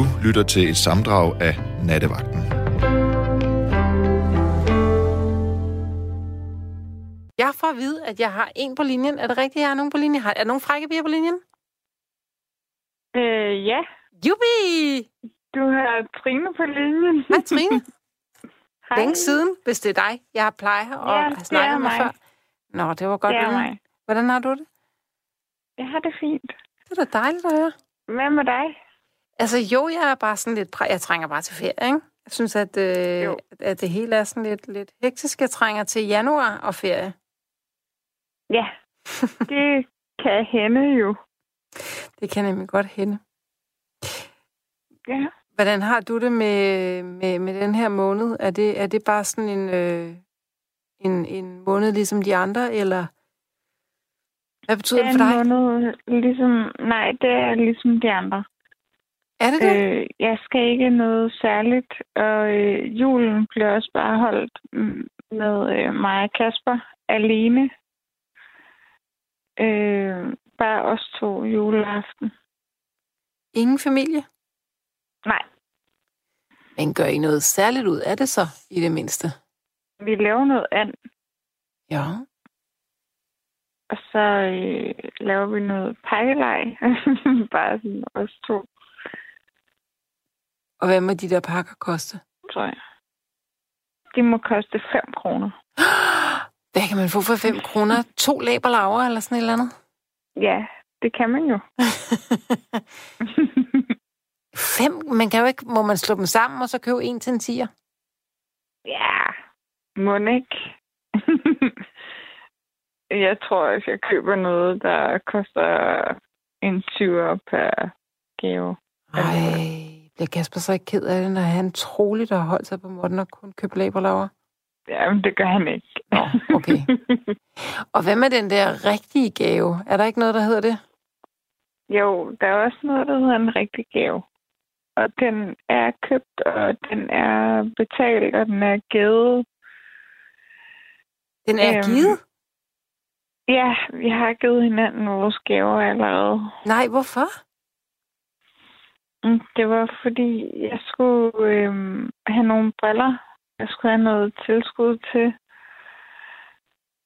Du lytter til et samdrag af Nattevagten. Jeg får at vide, at jeg har en på linjen. Er det rigtigt, jeg har nogen på linjen? Er der nogen frække piger på linjen? Øh, ja. Jubi! Du har Trine på linjen. Hej, Trine. Hej. Længe siden, hvis det er dig, jeg har plejer og Ja, har det snakket med mig. før. Nå, det var godt. Det er mig. Hvordan har du det? Jeg har det fint. Det er da dejligt at høre. Hvad med dig? Altså jo, jeg er bare sådan lidt... Præ- jeg trænger bare til ferie, ikke? Jeg synes, at, øh, Jo. at det hele er sådan lidt, lidt hektisk. Jeg trænger til januar og ferie. Ja, det kan hende jo. Det kan nemlig godt hende. Ja. Hvordan har du det med, med, med den her måned? Er det, er det bare sådan en, øh, en, en måned ligesom de andre, eller hvad betyder det, Det for er dig? en måned, ligesom... Nej, det er ligesom de andre. Er det det? Øh, jeg skal ikke noget særligt, og øh, julen bliver også bare holdt mm, med øh, mig og Kasper alene. Øh, bare os to juleaften. Ingen familie? Nej, Men gør I noget særligt ud af det så, i det mindste? vi laver noget andet, Ja. og så øh, laver vi noget pakkelej. bare sådan os to, Og hvad må de der pakker koste? tror. De må koste 5 kroner. Hvad kan man få for 5 kroner? To laberlaver eller sådan et eller andet? Ja, det kan man jo. Fem? Man kan jo ikke... Må man slå dem sammen og så købe en til en tiger? Ja, må ikke. jeg tror, at jeg køber noget, der koster en 20 per gave. Ej, bliver Kasper så ikke ked af det, når han troligt har holdt sig på måtten og kun købt laberlaver? Jamen, det gør han ikke. Nå, okay. Og hvad med den der rigtige gave? Er der ikke noget, der hedder det? jo, der er også noget, der hedder en rigtig gave. Og den er købt, og den er betalt, og den er givet. Den er Øhm. givet? Ja, vi har givet hinanden vores gaver allerede. Nej, hvorfor? Mm, det var fordi, jeg skulle øh, have nogle briller. Jeg skulle have noget tilskud til.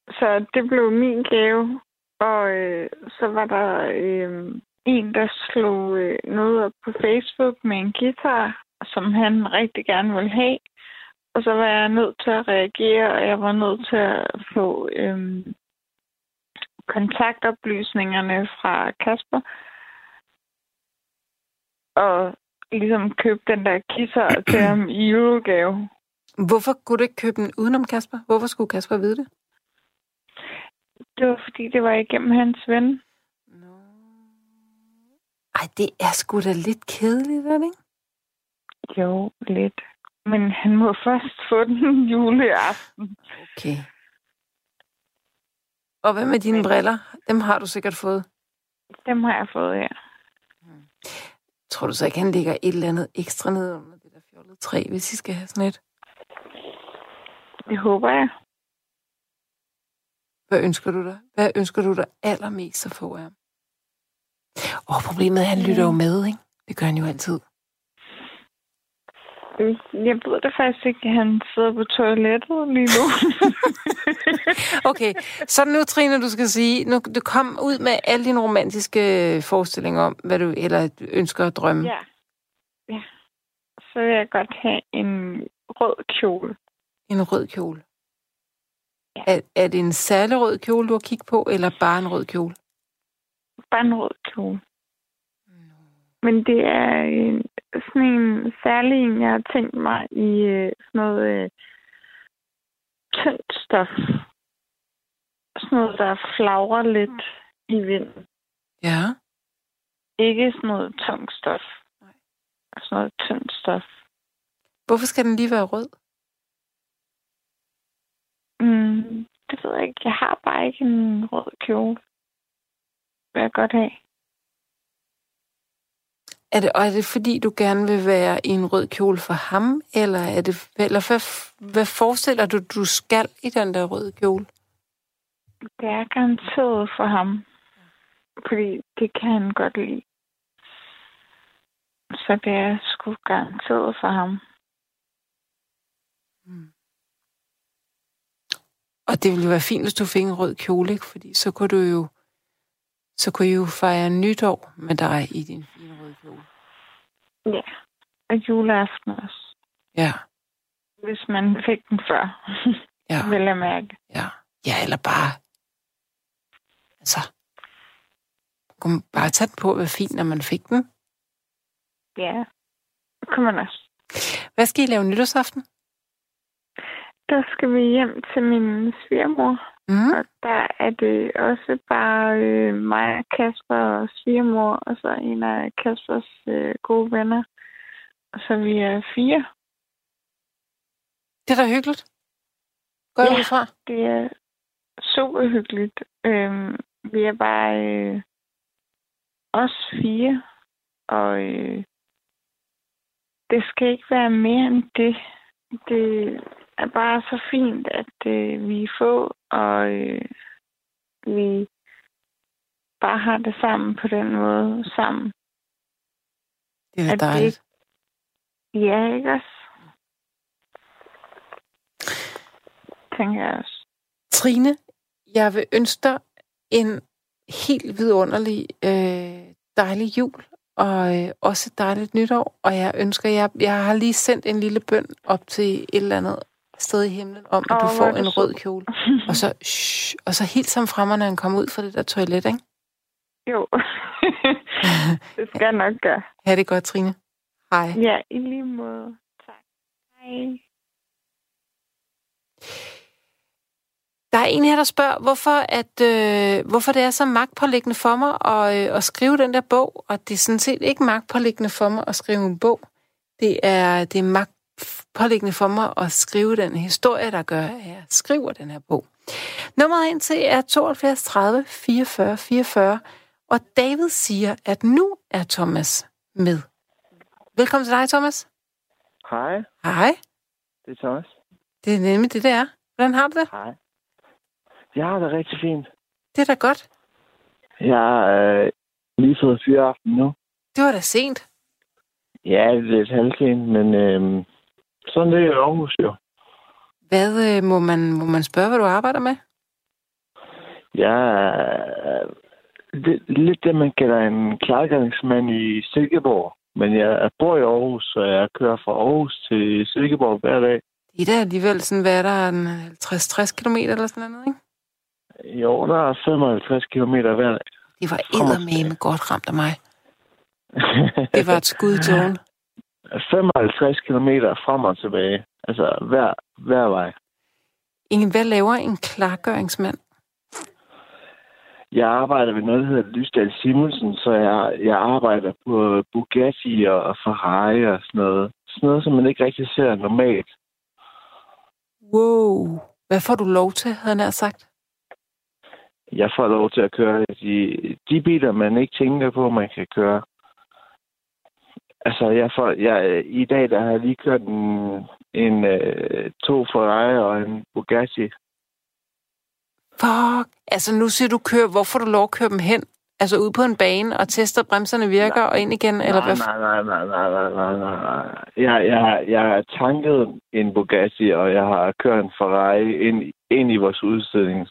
Så det blev min gave. Og øh, så var der øh, en, der slog øh, noget op på Facebook med en guitar, som han rigtig gerne ville have. Og så var jeg nødt til at reagere, og jeg var nødt til at få øh, kontaktoplysningerne fra Kasper og ligesom købe den der guitar til ham i julegave. Hvorfor kunne du ikke købe den udenom Kasper? Hvorfor skulle Kasper vide det? Det var fordi, det var igennem hans ven. Nå. Ej, det er sgu da lidt kedeligt, er det ikke? Jo, lidt. Men han må først få den juleaften. Okay. Og hvad med dine briller? Dem har du sikkert fået. Dem har jeg fået, ja. Tror du så ikke, han lægger et eller andet ekstra ned under det der fjollede træ, hvis I skal have sådan et? Det håber jeg. Hvad ønsker du dig? Hvad ønsker du dig allermest at få af ham? Åh, problemet er, at han lytter jo med, ikke? Det gør han jo altid. Jeg ved det faktisk ikke. Han sidder på toilettet lige nu. Okay, så nu, Trine, du skal sige, nu du kom ud med alle dine romantiske forestillinger om, hvad du eller ønsker at drømme. ja. ja. Så vil jeg godt have en rød kjole. En rød kjole. Ja. Er, er det en særlig rød kjole, du har kigget på, eller bare en rød kjole? Bare en rød kjole. Men det er en, sådan en særlig en, jeg har tænkt mig i øh, sådan noget øh, tyndt stof. Sådan noget, der flagrer lidt i vinden. Ja. Ikke sådan noget tungt stof. Nej. Sådan noget tyndt stof. Hvorfor skal den lige være rød? Mm, det ved jeg ikke. Jeg har bare ikke en rød kjole. Vil jeg godt have. Er det, og er det fordi, du gerne vil være i en rød kjole for ham? Eller, er det, eller hvad, hvad forestiller du, du skal i den der røde kjole? Det er garanteret for ham. Fordi det kan han godt lide. Så det er sgu garanteret for ham. Mm. Og det ville være fint, hvis du fik en rød kjole, ikke? Fordi så kunne du jo så kunne I jo fejre nytår med dig i din fine røde kjole. Ja, og juleaften også. Ja. Hvis man fik den før, ja. vil jeg mærke. Ja. ja, eller bare... Altså, kunne bare tage den på at være fint, når man fik den? Ja, det kunne man også. Hvad skal I lave nytårsaften? Der skal vi hjem til min svigermor. Mm. Og der er det også bare øh, mig og Kasper og svigermor, og så en af Kaspers øh, gode venner. Og så vi er fire. Det er da hyggeligt. Går ja, ud fra? det er super hyggeligt. Øhm, vi er bare øh, os fire, og øh, det skal ikke være mere end det. Det er bare så fint, at øh, vi er få, og øh, vi bare har det sammen på den måde sammen. Det er dejligt. Det, ja, ikke også? Tænker jeg også. Trine, jeg vil ønske dig en helt vidunderlig øh, dejlig jul, og øh, også et dejligt nytår. Og jeg ønsker, jeg, jeg har lige sendt en lille bøn op til et eller andet sted i himlen, om at oh, du får en rød så. kjole. og så, shh, og så helt som fremme, når han kommer ud fra det der toilet, ikke? Jo, det skal jeg nok gøre. Ja, det er godt, Trine. Hej. Ja, i lige måde. Tak. Hej. Der er en her, der spørger, hvorfor, at, øh, hvorfor det er så magtpålæggende for mig at, øh, at skrive den der bog, og det er sådan set ikke magtpålæggende for mig at skrive en bog. Det er, det er magtpålæggende for mig at skrive den historie, der gør, at jeg skriver den her bog. Nummeret ind til er 72 30 44 44, og David siger, at nu er Thomas med. Velkommen til dig, Thomas. Hej. Hej. Det er Thomas. Det er nemlig det, der er. Hvordan har du det? Hej. Jeg har det rigtig fint. Det er da godt. Jeg har øh, lige fået fyreaften nu. Det var da sent. Ja, det er lidt halvsent, men øh, sådan det er i Aarhus jo. Hvad øh, må, man, må man spørge, hvad du arbejder med? Jeg er lidt, det, man kalder en klargøringsmand i Silkeborg. Men jeg bor i Aarhus, så jeg kører fra Aarhus til Silkeborg hver dag. Det er da alligevel sådan, hvad er der, en 50-60 km eller sådan noget, ikke? Jo, der er 55 km hver dag. Det var eddermame godt ramt af mig. det var et skud tågen. 55 km frem og tilbage. Altså hver, hver vej. Ingen, hvad laver en klargøringsmand? Jeg arbejder ved noget, der hedder Lysdal Simonsen, så jeg, jeg arbejder på Bugatti og Ferrari og sådan noget. Sådan noget, som man ikke rigtig ser normalt. Wow. Hvad får du lov til, havde han sagt? jeg får lov til at køre de, de biler, man ikke tænker på, man kan køre. Altså, jeg får, jeg, i dag der har jeg lige kørt en, en uh, to Ferrari og en Bugatti. Fuck. Altså, nu siger du kør. Hvorfor du lov at køre dem hen? Altså ud på en bane og tester, at bremserne virker nej, og ind igen? Nej, eller hvad? nej, nej, nej, nej, nej, nej, nej. Jeg, jeg, jeg har tanket en Bugatti, og jeg har kørt en Ferrari ind, ind i vores udstilling.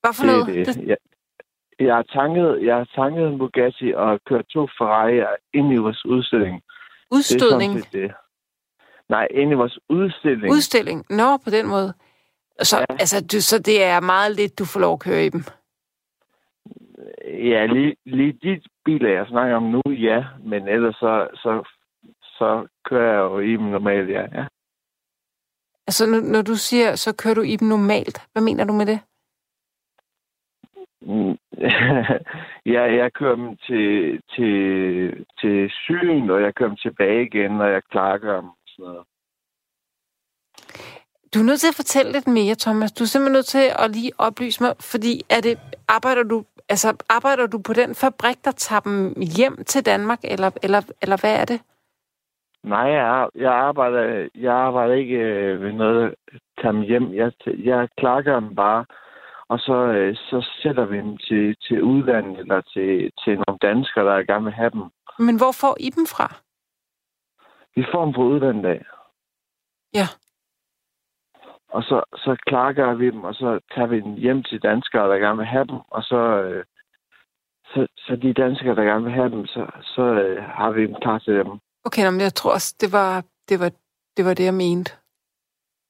Hvad for noget? Det, det. Jeg, jeg, har tanket, jeg har tanket en Bugatti og kørt to Ferrari ind i vores udstilling. Udstødning? Det er det. Nej, ind i vores udstilling. Udstilling? Nå, på den måde. Så, ja. altså, du, så det er meget lidt, du får lov at køre i dem? Ja, lige, lige de biler, jeg snakker om nu, ja. Men ellers så, så, så kører jeg jo i dem normalt, ja. ja. Altså, når, når du siger, så kører du i dem normalt, hvad mener du med det? ja, jeg kører dem til, til, til syn, og jeg kører dem tilbage igen, og jeg klakker dem. Sådan noget. Du er nødt til at fortælle lidt mere, Thomas. Du er simpelthen nødt til at lige oplyse mig, fordi er det, arbejder du altså, arbejder du på den fabrik, der tager dem hjem til Danmark, eller, eller, eller hvad er det? Nej, jeg, jeg, arbejder, jeg arbejder ikke øh, ved noget, tage dem hjem. Jeg, jeg klakker dem bare, og så, øh, så sætter vi dem til, til udlandet eller til, til nogle danskere, der gerne vil have dem. Men hvor får I dem fra? Vi får dem på udlandet af. Ja. Og så, så klargør vi dem, og så tager vi dem hjem til danskere, der gerne vil have dem, og så, øh, så, så de danskere, der gerne vil have dem, så, så øh, har vi dem klar til dem. Okay, men jeg tror også, det var det, var, det, var det jeg mente.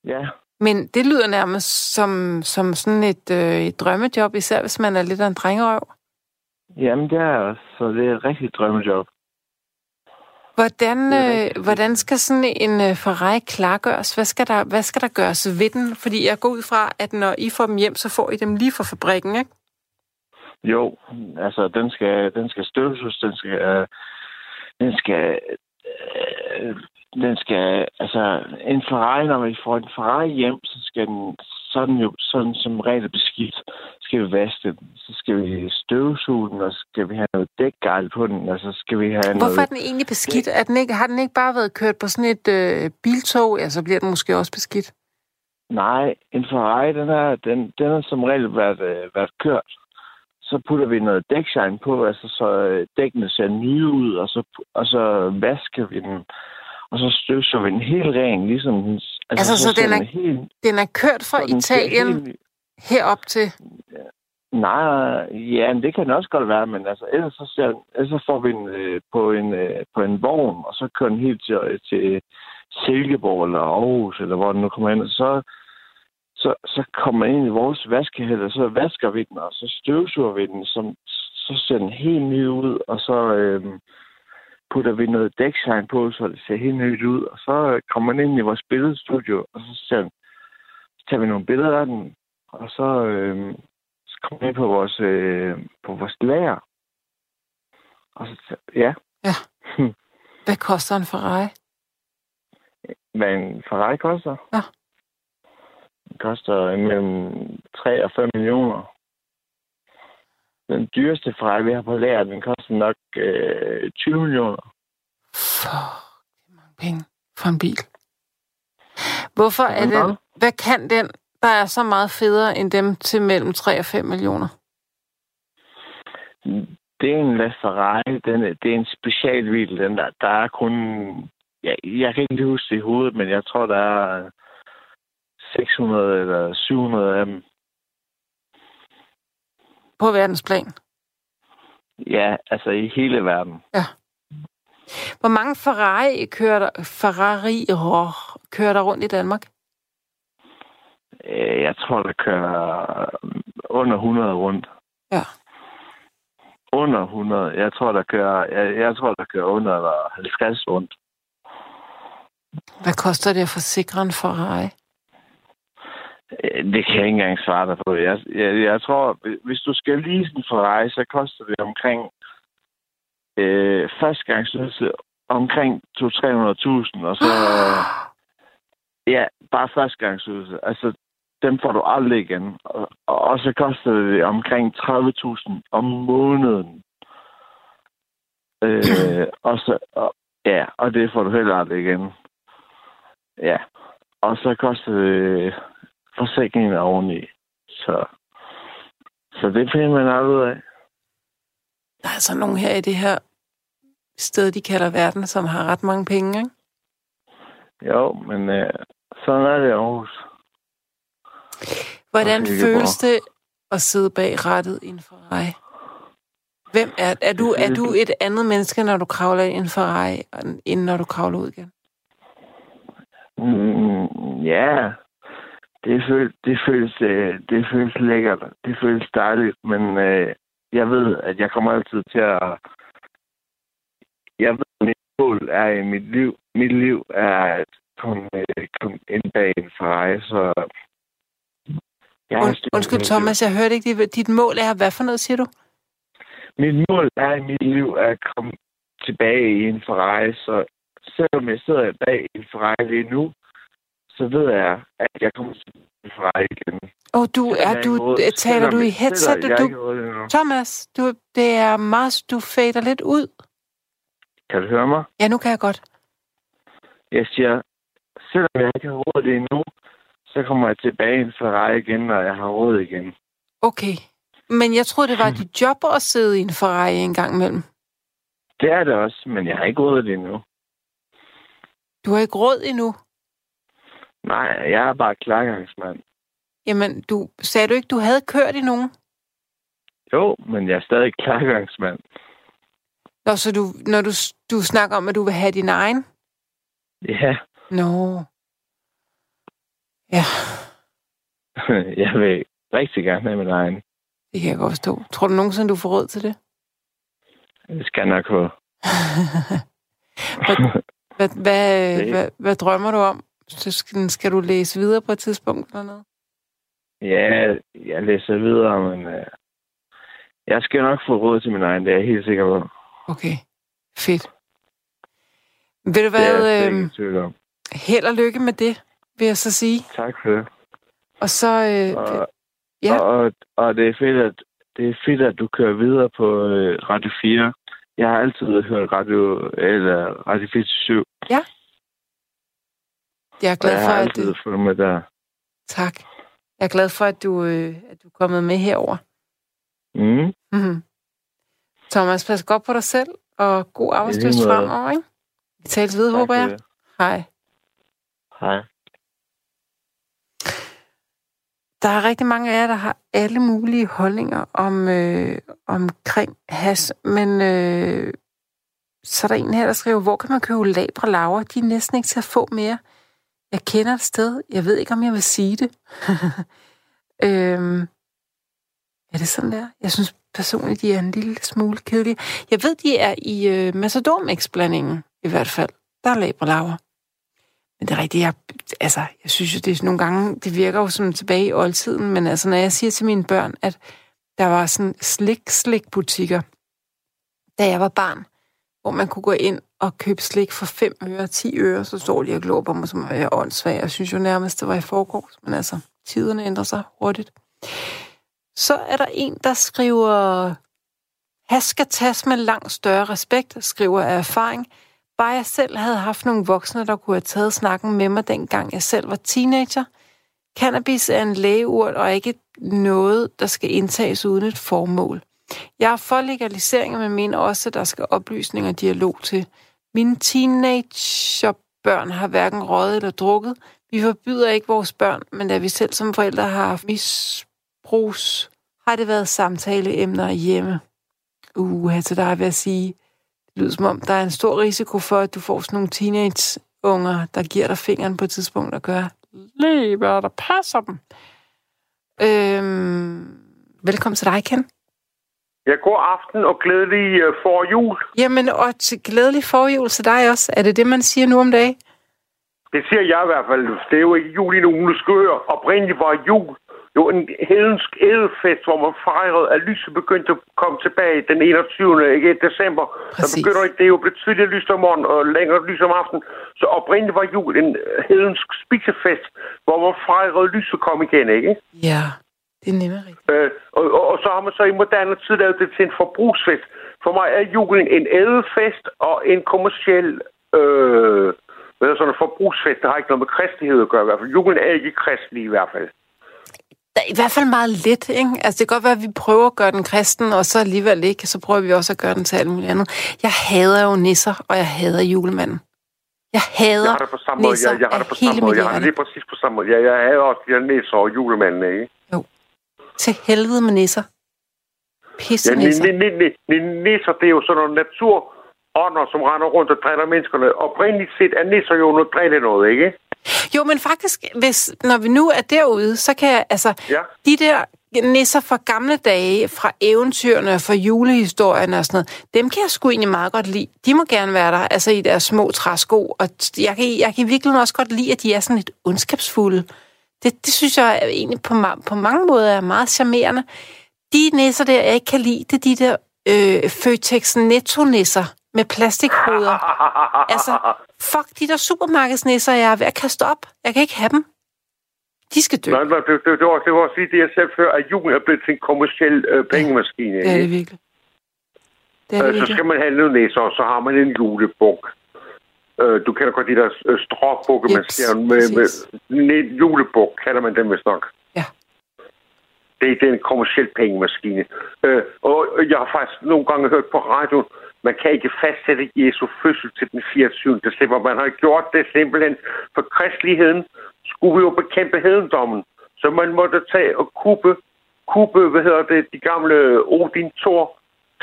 Ja, Men det lyder nærmest som, som sådan et, øh, et drømmejob, især hvis man er lidt af en drengerøv. jamen det er så det er et rigtigt drømmejob. Hvordan, øh, hvordan skal sådan en øh, Ferrari klargøres? Hvad skal, der, hvad skal der gøres ved den? Fordi jeg går ud fra, at når I får dem hjem, så får I dem lige fra fabrikken, ikke? Jo, altså den skal, den skal støvsuges, den skal, øh, den skal, øh, den skal, altså en Ferrari, når vi får en Ferrari hjem, så skal den, sådan jo, sådan som regel beskidt, skal vi vaske den. Så skal vi støvsuge den, og så skal vi have noget dækgejl på den, og så skal vi have Hvorfor er noget... den egentlig beskidt? Er den ikke, har den ikke bare været kørt på sådan et øh, biltog? Ja, så bliver den måske også beskidt. Nej, en Ferrari, den er, den, den er som regel været, øh, været kørt. Så putter vi noget dækshine på, altså så øh, dækkene ser nye ud, og så, og så vasker vi den, og så støvsuger vi den helt ren, ligesom den... Altså, så den er helt, Den er kørt fra Italien Helt, herop til... nej, ja, men det kan den også godt være, men altså, ellers så, ser, ellers så får vi den øh, på, en, øh, på en vogn, og så kører den helt til, til Silkeborg eller Aarhus, eller hvor den nu kommer ind, og så, så, så kommer den ind i vores vaskehæld, og så vasker vi den, og så støvsuger vi den, som, så ser den helt ny ud, og så øhm, putter vi noget dækshine på, så det ser helt nyt ud, og så kommer den ind i vores billedstudio, og så, ser så tager vi nogle billeder af den, og så, øhm, så kommer den ind på vores, øh, på vores lager. Og så, ja, Hvad koster en Ferrari? hvad en Ferrari koster? Ja. Den koster mellem 3 og 5 millioner. Den dyreste Ferrari, vi har på lager, den koster nok øh, 20 millioner. For det mange penge for en bil. Hvorfor er den... Hvad kan den, der er så meget federe end dem til mellem 3 og 5 millioner? Det er en LaFerrari. Den, er- det er en specialbil. Den der, der er kun... Ja, jeg kan ikke lige huske det i hovedet, men jeg tror, der er 600 eller 700 af dem. På verdensplan. Ja, altså i hele verden. Hvor mange Ferrari kører der, Ferrari kører der rundt i Danmark? Øh, Jeg tror, der kører under 100 rundt. Ja. Under 100. Jeg tror, der kører, jeg, jeg tror, der kører under 50 rundt. Hvad koster det at forsikre en Ferrari? Øh, Det kan jeg ikke engang svare dig på. Jeg, jeg, jeg tror, hvis du skal lease en Ferrari, så koster det omkring øh, førstegangsydelse omkring 200-300.000, og så ja, bare førstegangsydelse. Altså, dem får du aldrig igen. Og, og så koster det omkring 30.000 om måneden. Øh, og så, og, ja, og det får du heller aldrig igen. Ja. Og så koster det forsikringen oveni. Så, så det finder man aldrig ud af. Der er altså nogen her i det her sted, de kalder verden, som har ret mange penge, ikke? Jo, men øh, sådan er det i Aarhus. Hvordan føles det at sidde bag rattet i en Ferrari? Hvem er, er, du, er du et andet menneske, når du kravler i en Ferrari, end når du kravler ud igen? Mm, ja, det føles, det, føles, øh, det føles lækkert. Det føles dejligt, men øh, jeg ved, at jeg kommer altid til at... Jeg ved, at mit mål er i mit liv. Mit liv er at komme, øh, komme ind bag en Ferrari, så... Jeg Und, undskyld, Thomas, jeg hørte ikke, dit, dit mål er, hvad for noget, siger du? Mit mål er i mit liv at komme tilbage i en Ferrari, så selvom jeg sidder bag en Ferrari lige nu, så ved jeg, at jeg kommer til Ferrari igen. Oh, du, er du, taler du i headset? Jeg Du. Thomas, du, det er meget, du fader lidt ud. Kan du høre mig? Ja, nu kan jeg godt. Jeg siger, selvom jeg ikke har råd endnu, så kommer jeg tilbage i en Ferrari igen, når jeg har råd igen. Okay. Men jeg troede, det var dit job at sidde i en Ferrari en gang imellem. Det er det også, men jeg har ikke råd det endnu. Du har ikke råd endnu. Nej, jeg er bare klargangsmand. Jamen, du, sagde du ikke, du havde kørt i nogen? Jo, men jeg er stadig klargangsmand. Nå, så du, når du, du snakker om, at du vil have din egen? Ja, Nå. Ja, jeg vil rigtig gerne have min egen. det kan jeg godt forstå. Tror du nogensinde, du får råd til det? Det skal nok få. Hvad, hvad, Det- hvad, hvad drømmer du om? Så skal, skal du læse videre på et tidspunkt eller noget? Ja, jeg læser videre, men øh, jeg skal nok få råd til min egen, det er jeg helt sikker på. Okay, fedt. Ved du Det er jeg hvad? Øh, held og lykke med det, vil jeg så sige. Tak for det. Og så... Øh, Og, ja. og, og det er fedt, at det er fedt, at du kører videre på øh, Radio 4. Jeg har altid hørt Radio, eller Radio 4 jeg er glad jeg for, at... Øh, fulgt med der. tak. Jeg er glad for, at du, øh, at du er kommet med herover. Mm. Mm-hmm. Thomas, pas godt på dig selv, og god arbejdsløs fremover, ikke? Vi tales ved, Tak håber jeg. Hej. Hej. Der er rigtig mange af jer, der har alle mulige holdninger om, øh, omkring has, men øh, så er der en her, der skriver, hvor kan man købe labre laver? De er næsten ikke til at få mere. Jeg kender et sted. Jeg ved ikke, om jeg vil sige det. øhm, er det sådan der? Jeg synes personligt, de er en lille smule kedelige. Jeg ved, de er i øh, macedom i hvert fald. Der er labre laver. Men det er rigtigt, jeg, altså, jeg synes jo, det er nogle gange, det virker jo som tilbage i oldtiden, men altså, når jeg siger til mine børn, at der var sådan slik-slik-butikker, da jeg var barn, hvor man kunne gå ind og købe slik for 5 øre, 10 øre, så står de og glor på mig, som er åndssvag. Jeg synes jo nærmest, det var i forgårs, men altså, tiderne ændrer sig hurtigt. Så er der en, der skriver, has skal tages med langt større respekt, skriver af erfaring. Bare jeg selv havde haft nogle voksne, der kunne have taget snakken med mig, dengang jeg selv var teenager. Cannabis er en lægeurt og ikke noget, der skal indtages uden et formål. Jeg er for legalisering, men mener også, at der skal oplysning og dialog til. Mine teenagerbørn har hverken røget eller drukket. Vi forbyder ikke vores børn, men da vi selv som forældre har haft misbrugs, har det været samtaleemner hjemme. Uh, der er ved at sige, det lyder som om, der er en stor risiko for, at du får sådan nogle teenageunger, der giver dig fingeren på et tidspunkt og gør lige hvad der passer dem. Øhm, velkommen til dig, Ken. Ja, god aften og glædelig uh, for jul. Jamen, og til glædelig forjul til dig også. Er det det, man siger nu om dagen? Det siger jeg i hvert fald. Det er jo ikke jul endnu, nu skal høre. Oprindeligt var jul jo en hedensk edelfest, hvor man fejrede, at lyset begyndte at komme tilbage den 21. Ikke, december. Præcis. Så begynder det er jo blevet tidligere lyst om morgenen og længere lys om aftenen. Så oprindeligt var jul en hedensk spisefest, hvor man fejrede, at lyset kom igen, ikke? Ja, det er nemmere rigtigt. Øh, og, og, og så har man så i moderne tid lavet det til en forbrugsfest. For mig er julen en ædelfest og en kommersiel øh, hvad er sådan en forbrugsfest. Det har ikke noget med kristelighed at gøre i hvert fald. Julen er ikke kristelig i hvert fald. Der er i hvert fald meget lidt, ikke? Altså, det kan godt være, at vi prøver at gøre den kristen, og så alligevel ikke, så prøver vi også at gøre den til alt muligt andet. Jeg hader jo nisser, og jeg hader julemanden. Jeg hader Jeg har det på samme måde. nisser Jeg, jeg har det på samme måde. Jeg har det lige præcis på samme måde. Jeg, jeg havde også de her næser og julemanden, ikke? Til helvede med nisser. Pisse Ja, nisser. ni- ni- ni- ni- nisser, det er jo sådan nogle naturånder, som render rundt og driller menneskerne. Oprindeligt set er nisser jo noget drille noget, ikke? Jo, men faktisk, hvis, når vi nu er derude, så kan jeg, altså, Ja. de der nisser fra gamle dage, fra eventyrene, fra julehistorien og sådan noget, dem kan jeg sgu egentlig meget godt lide. De må gerne være der, altså i deres små træsko, og jeg kan, jeg kan virkelig også godt lide, at de er sådan lidt ondskabsfulde. Det, det synes jeg er egentlig på, på mange måder er meget charmerende. De nisser der, jeg ikke kan lide, det er de der øh, Føtex Netto-nisser med plastikhoveder. Altså, fuck de der supermarkedsnisser, jeg er ved at kaste op. Jeg kan ikke have dem. De skal dø. Nej, det, det, det, var, det var også lige det, jeg sagde før, at julen er blevet til en kommersiel øh, pengemaskine. Det er det virkelig. Det er det Øh, så skal man have noget næser, og så har man en julebuk. Øh, du kender godt de der øh, stråbukke, man ser med, med en julebuk, kalder man dem vist nok. Ja. Det, det er en kommersiel pengemaskine. Øh, og jeg har faktisk nogle gange hørt på radioen, man kan ikke fastsætte Jesu fødsel til den 24. december. Man har gjort det simpelthen for kristeligheden. Skulle vi jo bekæmpe hedendommen. Så man måtte tage og kuppe, kuppe hvad hedder det, de gamle Odin Thor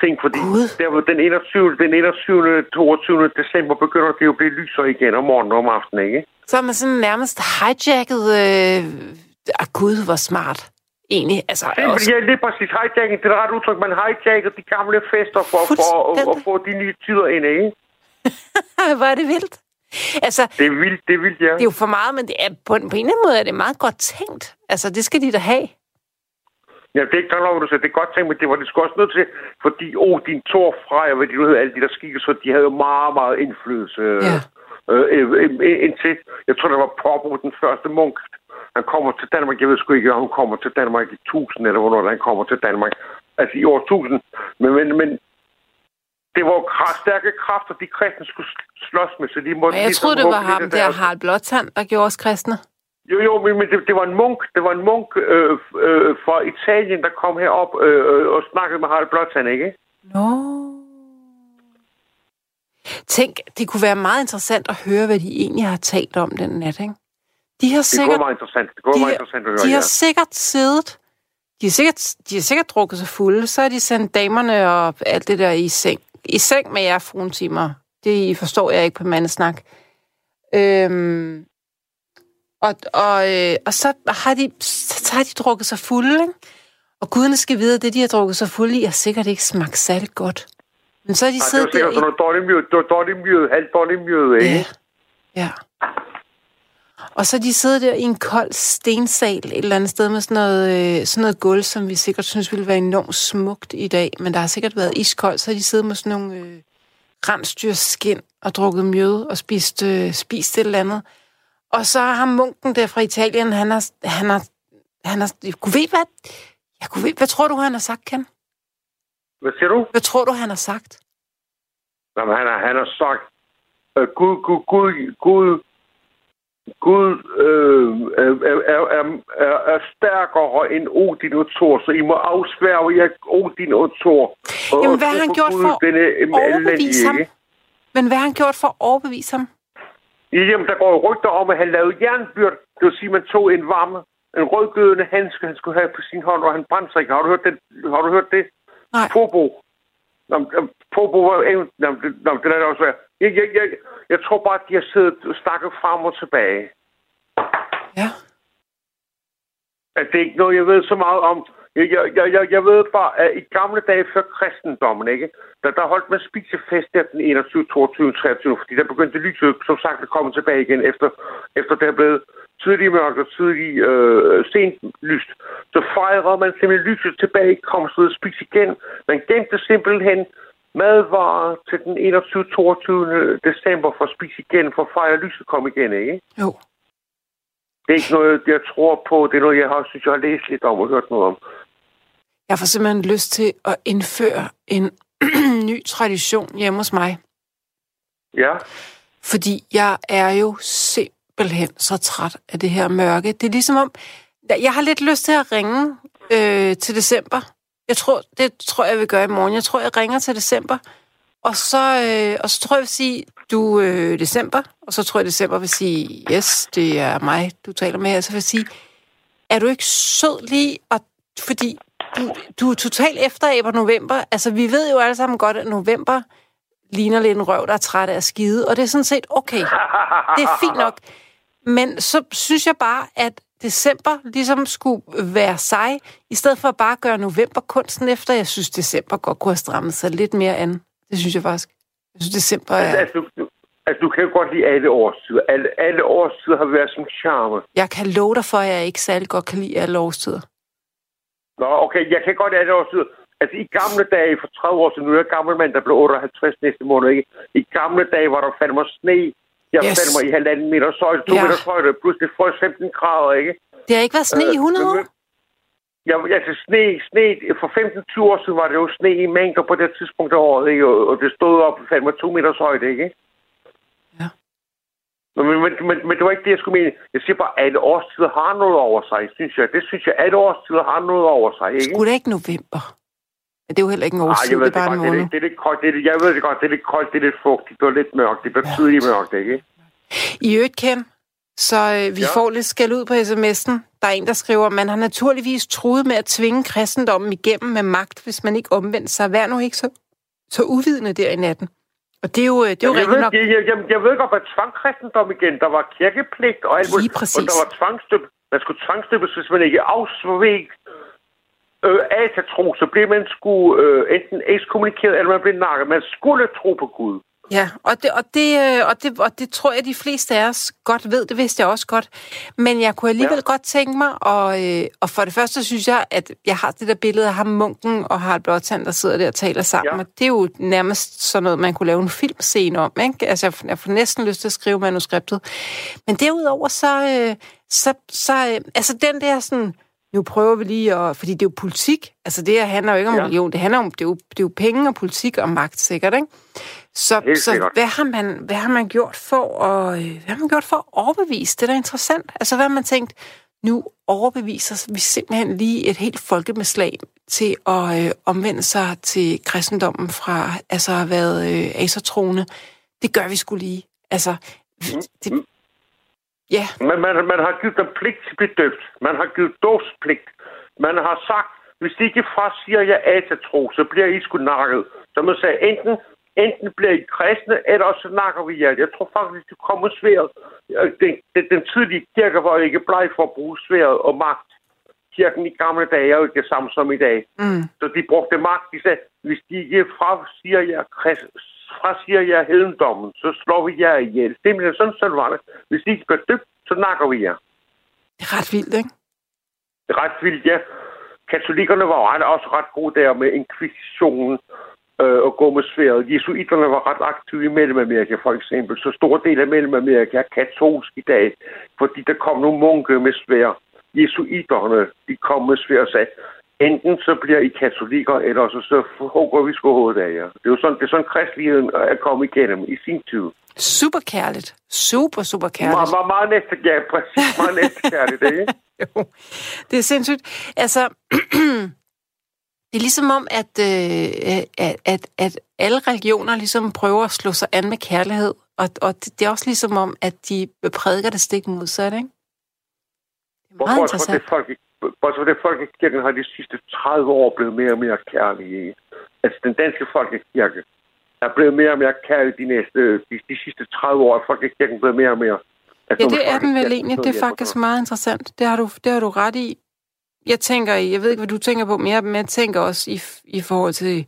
ting, fordi Gud. der var den 21. den 21. 22. december begynder det jo at blive lysere igen om morgenen og om aftenen, ikke? Så er man sådan nærmest hijacket... Øh... Ah, Gud, hvor smart. Egentlig, altså... Det, Også... ja, lige præcis. Hijacking, det er ret udtryk. Man hijacker de gamle fester for, for at, at, at få de nye tider ind, ikke? hvor er det vildt. Altså, Det er vildt, det er vildt, ja. det er jo for meget, men det er, på, en, på en eller anden måde er det meget godt tænkt. Altså, det skal de da have. Ja, det er ikke nok, du siger. Det er godt tænkt, men det var det sgu også nødt til, fordi Odin, Thor, Freja, hvad de nu hedder, alle de der skikkelser, de havde jo meget, meget indflydelse. Ja. Øh, øh, øh, øh, indtil, jeg tror, det var Popo, den første munk. Han kommer til Danmark, jeg ved sgu ikke, om han kommer til Danmark i 1000, eller hvornår han kommer til Danmark. Altså i år 1000. Men, men, men det var stærke kræfter, de kristne skulle slås med, så de måtte... Men jeg ligesom troede, det var ham der, af- Harald Blåtand, der gjorde os kristne. Jo, jo, men, det, det var en munk, det var en munk øh, øh, fra Italien, der kom herop øh, øh, og snakkede med Harald Blåtand, ikke? Nå. Tænk, det kunne være meget interessant at høre, hvad de egentlig har talt om den nat, ikke? De har Det sikkert, går meget interessant. Det går de, meget interessant at høre, de ja. har sikkert siddet, de har sikkert, de har sikkert drukket sig fulde, så har de sendt damerne og alt det der i seng. I seng med jer, fruentimer. Det forstår jeg ikke på mandesnak. Øhm, og, og, øh, og så har, de, så har de drukket sig fulde, ikke? Og gudene skal vide, at det, de har drukket sig fulde i, har sikkert ikke smagt særlig godt. Men så har de det var siddet der sikkert i sådan noget dårligt mjød, det var dårligt mjød, halvt dårligt mjød, ikke? Ja. ja. Og så de sidder der i en kold stensal et eller andet sted med sådan noget, øh, sådan noget gulv, som vi sikkert synes ville være enormt smukt i dag, men der har sikkert været iskoldt, så har de siddet med sådan nogle øh, rensdyrskin og drukket mjød og spist, øh, spist et eller andet. Og så har munken der fra Italien, han har, han har, han har, kunne ved hvad, jeg kunne ved, hvad tror du, han har sagt, Ken? Hvad siger du? Hvad tror du, han har sagt? Jamen, han har, han har sagt, øh, Gud, Gud, Gud, Gud, Gud øh, er, er, er, er, er stærkere end Odin og Thor, så I må afsværge jer Odin og Thor. Og, Jamen, hvad har han gjort for at overbevise ham? Men hvad har han gjort for at overbevise ham? Jamen, der går jo rygter om, at han lavede jernbyrd. Det vil sige, at man tog en varme, en rødgødende handske, han skulle have på sin hånd, og han brændte sig ikke. Har du hørt det? Har du hørt det? Nej. Pobo. Nå, øh, var jo... Det, det er da også værd. Jeg, jeg, jeg, jeg tror bare, at de har siddet og snakket frem og tilbage. Ja. At det er ikke noget, jeg ved så meget om. Jeg, jeg, jeg, jeg, ved bare, at i gamle dage før kristendommen, ikke? Der, der holdt man spisefest der den 21, 22, 23, fordi der begyndte lyset, som sagt, at komme tilbage igen, efter, efter det er blevet tidlig mørkt og tidlig øh, sent lyst. Så fejrede man simpelthen lyset tilbage, kom så ud og spiste igen. Man gemte simpelthen madvarer til den 21, 22. december for at spise igen, for at fejre lyset kom igen, ikke? Jo. Det er ikke noget, jeg tror på. Det er noget, jeg har, synes, jeg har læst lidt om og hørt noget om. Jeg får simpelthen lyst til at indføre en ny tradition hjemme hos mig. Ja, Fordi jeg er jo simpelthen så træt af det her mørke. Det er ligesom om, jeg har lidt lyst til at ringe øh, til december. Jeg tror, det tror jeg, jeg vil gøre i morgen. Jeg tror, jeg ringer til december. Og så, øh, og så tror jeg, jeg vil sige, du øh, december. Og så tror jeg, december vil sige, yes, det er mig, du taler med. Og så vil jeg sige, er du ikke sød lige? Og, fordi du, du er totalt efteraber november. Altså, vi ved jo alle sammen godt, at november ligner lidt en røv, der er træt af at skide. Og det er sådan set okay. Det er fint nok. Men så synes jeg bare, at december ligesom skulle være sig, i stedet for at bare gøre november kunsten efter. Jeg synes, december godt kunne have strammet sig lidt mere an. Det synes jeg faktisk. Jeg synes, december er... altså, du, altså, du kan jo godt lide alle årstider. Alle, alle årstider har været som charme. Jeg kan love dig for, at jeg ikke særlig godt kan lide alle årstider. Nå, okay, jeg kan godt lide alle årstider. Altså, i gamle dage, for 30 år siden, nu er jeg gammel mand, der blev 58 næste måned, ikke? I gamle dage var der fandme sne. Jeg Yes. fandt mig i halvanden meter højde, to Ja. meter højde, pludselig frøs 15 grader, ikke? Det har ikke været sne i 100 år. Ja, altså sne, sne, for 15-20 år siden var det jo sne i mængder på det tidspunkt af året, ikke? Og, det stod op fandme to meters højde, ikke? Ja. Men, men, men, men det var ikke det, jeg skulle mene. Jeg siger bare, at alle årstider har noget over sig, synes jeg. Det synes jeg, alle årstider har noget over sig, ikke? Skulle det ikke november? Det er jo heller ikke en årstid, det er bare en måned. Det, det, er lidt koldt. Det er, jeg ved det godt, det er lidt koldt, det er lidt fugtigt, det er lidt mørkt. Det bliver tydeligt mørkt, ikke? I øvrigt, Ken, så øh, vi ja. får lidt skæld ud på sms'en. Der er en, der skriver, man har naturligvis troet med at tvinge kristendommen igennem med magt, hvis man ikke omvendte sig. Vær nu ikke så, så uvidende der i natten. Og det er jo, det er jo jeg, ved, nok... jeg, jeg, jeg ved godt, hvad tvangkristendom igen. Der var kirkepligt og alt muligt. Og der var tvangstøb. Man skulle tvangstøbes, hvis man ikke afsvig øh, atatro, så blev man skulle øh, enten ekskommunikeret, eller man blev nakket. Man skulle tro på Gud. Ja, og det, og, det, øh, og, det, og det tror jeg, de fleste af os godt ved. Det vidste jeg også godt. Men jeg kunne alligevel ja. godt tænke mig, og, øh, og for det første synes jeg, at jeg har det der billede af ham, munken og Harald Blåtand, der sidder der og taler sammen. Ja. Og det er jo nærmest sådan noget, man kunne lave en filmscene om. Ikke? Altså, jeg, jeg får næsten lyst til at skrive manuskriptet. Men derudover, så, øh, så, så altså den der sådan nu prøver vi lige at... Fordi det er jo politik. Altså det her handler jo ikke om ja. religion. Det handler om... Det er, jo, det er jo penge og politik og magt, sikkert, ikke? Så, så hvad, har man, hvad har man gjort for at, øh, hvad har man gjort for at overbevise? Det er da interessant. Altså hvad har man tænkt? Nu overbeviser vi simpelthen lige et helt folkemeslag til at øh, omvende sig til kristendommen fra altså at have været øh, asertroende. Det gør vi skulle lige. Altså, det, mm. Ja. Men man, man har givet dem pligt til at blive døbt. Man har givet dåbspligt. Man har sagt, hvis de ikke frasiger jer atatro, så bliver I sgu nakket. Så man sagde, enten, enten bliver I kristne, eller så nakker vi jer. Jeg tror faktisk, det kommer svært. Den, den, den tidlige kirke var ikke bleg for at bruge sværet og magt. Kirken i gamle dage er jo ikke det samme som i dag. Mm. Så de brugte magt. De sagde, hvis de ikke frasiger jer frasiger jer hedendommen, så slår vi jer ihjel. Simpelthen sådan, sådan var det. Hvis I ikke gør dybt, så nakker vi jer. Det er ret vildt, ikke? Det er ret vildt, ja. Katolikkerne var ret, også ret gode der med inkvisitionen øh, og gå med sværet. Jesuiterne var ret aktive i Mellemamerika, for eksempel. Så stor del af Mellemamerika er katolsk i dag, fordi der kom nogle munke med svær. Jesuiterne, de kom med svær og sagde, enten så bliver I katolikker, eller så, så hugger vi sgu hovedet af jer. Det er jo sådan, det er sådan kristligheden er kommet igennem i sin tid. Super kærligt. Super, super kærligt. Meget, meget, meget næste, ja, præcis. Meget næste kærligt, ikke? jo, det er sindssygt. Altså, det er ligesom om, at, øh, at, at, at alle religioner ligesom prøver at slå sig an med kærlighed. Og, og det er også ligesom om, at de prædiker det stik modsat, ikke? Det er meget Hvorfor interessant. Det folk ikke Bortset det folkekirken har de sidste 30 år blevet mere og mere kærlige. Altså den danske folkekirke er blevet mere og mere kærlig de, næste, de, de sidste 30 år. Er folkekirken blevet mere og mere... Altså, ja, det er den vel egentlig. Det er faktisk meget interessant. Det har du, det har du ret i. Jeg tænker, jeg ved ikke, hvad du tænker på mere, men jeg tænker også i, i forhold til,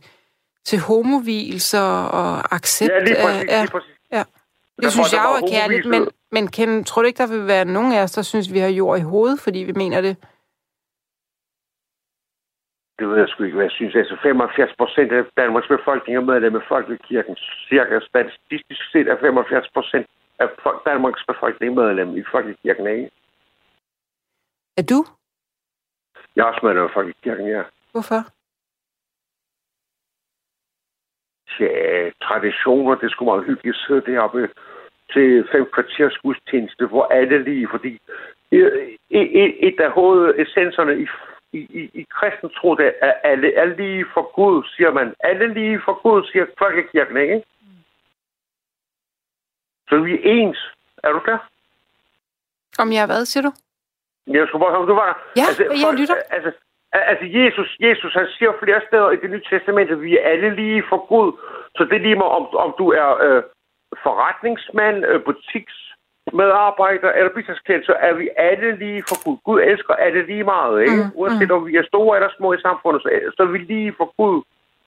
til homovilser og accept ja, lige præcis, af... Lige præcis. Ja. Det synes jeg jo er kærligt, men, men Ken, tror du ikke, der vil være nogen af os, der synes, vi har jord i hovedet, fordi vi mener det? Det ved jeg sgu ikke, hvad jeg synes. Altså 75 procent af Danmarks befolkning er medlem af Folkekirken. Cirka statistisk set er 75 procent af Danmarks befolkning medlem i Folkekirken, ikke? Er du? Jeg er også medlem af Folkekirken, ja. Hvorfor? Ja, traditioner, det skulle meget hyggeligt sidde deroppe til fem kvarters gudstjeneste, hvor alle lige, fordi et af hovedessenserne i i, i, i kristen tro, det er alle er lige for Gud, siger man. Alle lige for Gud, siger folkekirken, ikke? Så vi er ens. Er du der? Om jeg er hvad, siger du? Jeg skulle bare om du var der. Ja, altså, jeg folk, lytter. Altså, altså Jesus, Jesus, han siger flere steder i det nye testament, at vi er alle lige for Gud. Så det er lige med, om, om du er øh, forretningsmand, øh, butiks medarbejder eller businessklient, så er vi alle lige for Gud. Gud elsker alle lige meget, ikke? Mm, Uanset mm. om vi er store eller små i samfundet, så, så er vi lige for Gud.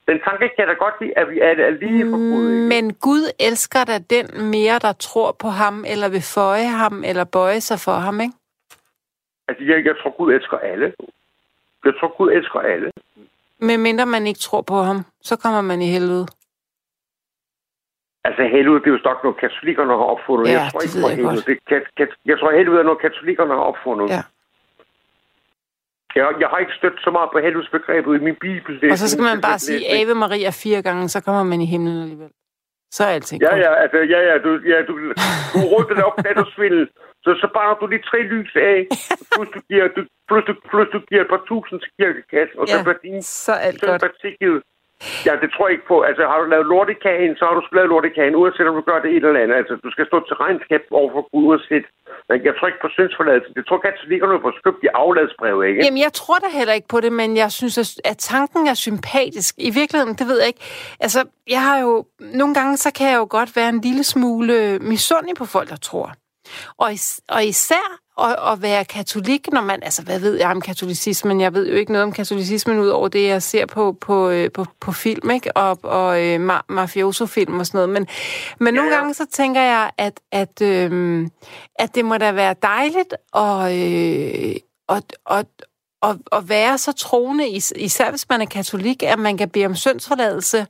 Den tanke kan da godt lide, at vi alle er lige for Gud. Ikke? Men Gud elsker da den mere, der tror på ham, eller vil føje ham, eller bøje sig for ham, ikke? Altså, jeg, jeg tror, Gud elsker alle. Jeg tror, Gud elsker alle. Men mindre man ikke tror på ham, så kommer man i helvede. Altså helvede, det er jo nok noget, katolikkerne har opfundet. Ja, jeg tror det ikke på helvede. Det, kat, kat, jeg tror helvede er noget, katolikkerne har opfundet. Ja. Jeg, jeg har ikke stødt så meget på helvedesbegrebet i min bibel. Det, og så skal man bare sige Ave Maria fire gange, så kommer man i himlen alligevel. Så er alting Ja, godt. ja, altså, ja, ja, du, ja, du, du rundt den op, da du svindel. Så, så brænder du de tre lys af, plus du giver, du, plus du, plus du giver et par tusind til kirkekassen, og så Ja, bliver din så alt godt. Ja, det tror jeg ikke på. Altså, har du lavet lortekagen, så har du lavet lortekagen, uanset om du gør det et eller andet. Altså, du skal stå til regnskab overfor Gud, uanset. Men jeg tror ikke på syndsforladelse. Det tror katolikkerne på skøbt i afladsbrev, ikke? Jamen, jeg tror da heller ikke på det, men jeg synes, at- at tanken er sympatisk. I virkeligheden, det ved jeg ikke. Altså, jeg har jo... Nogle gange, så kan jeg jo godt være en lille smule misundelig på folk, der tror. Og, is- og især at, at være katolik, når man... Altså, hvad ved jeg om katolicismen? Jeg ved jo ikke noget om katolicismen, ud over det, jeg ser på, på, øh, på, på film, ikke? Og, og øh, ma- mafioso-film og sådan noget. Men, men nogle Ja, ja. gange, så tænker jeg, at, at, øh, at det må da være dejligt at, øh, at, at, at, at være så troende, is- især hvis man er katolik, at man kan bede om syndsforladelse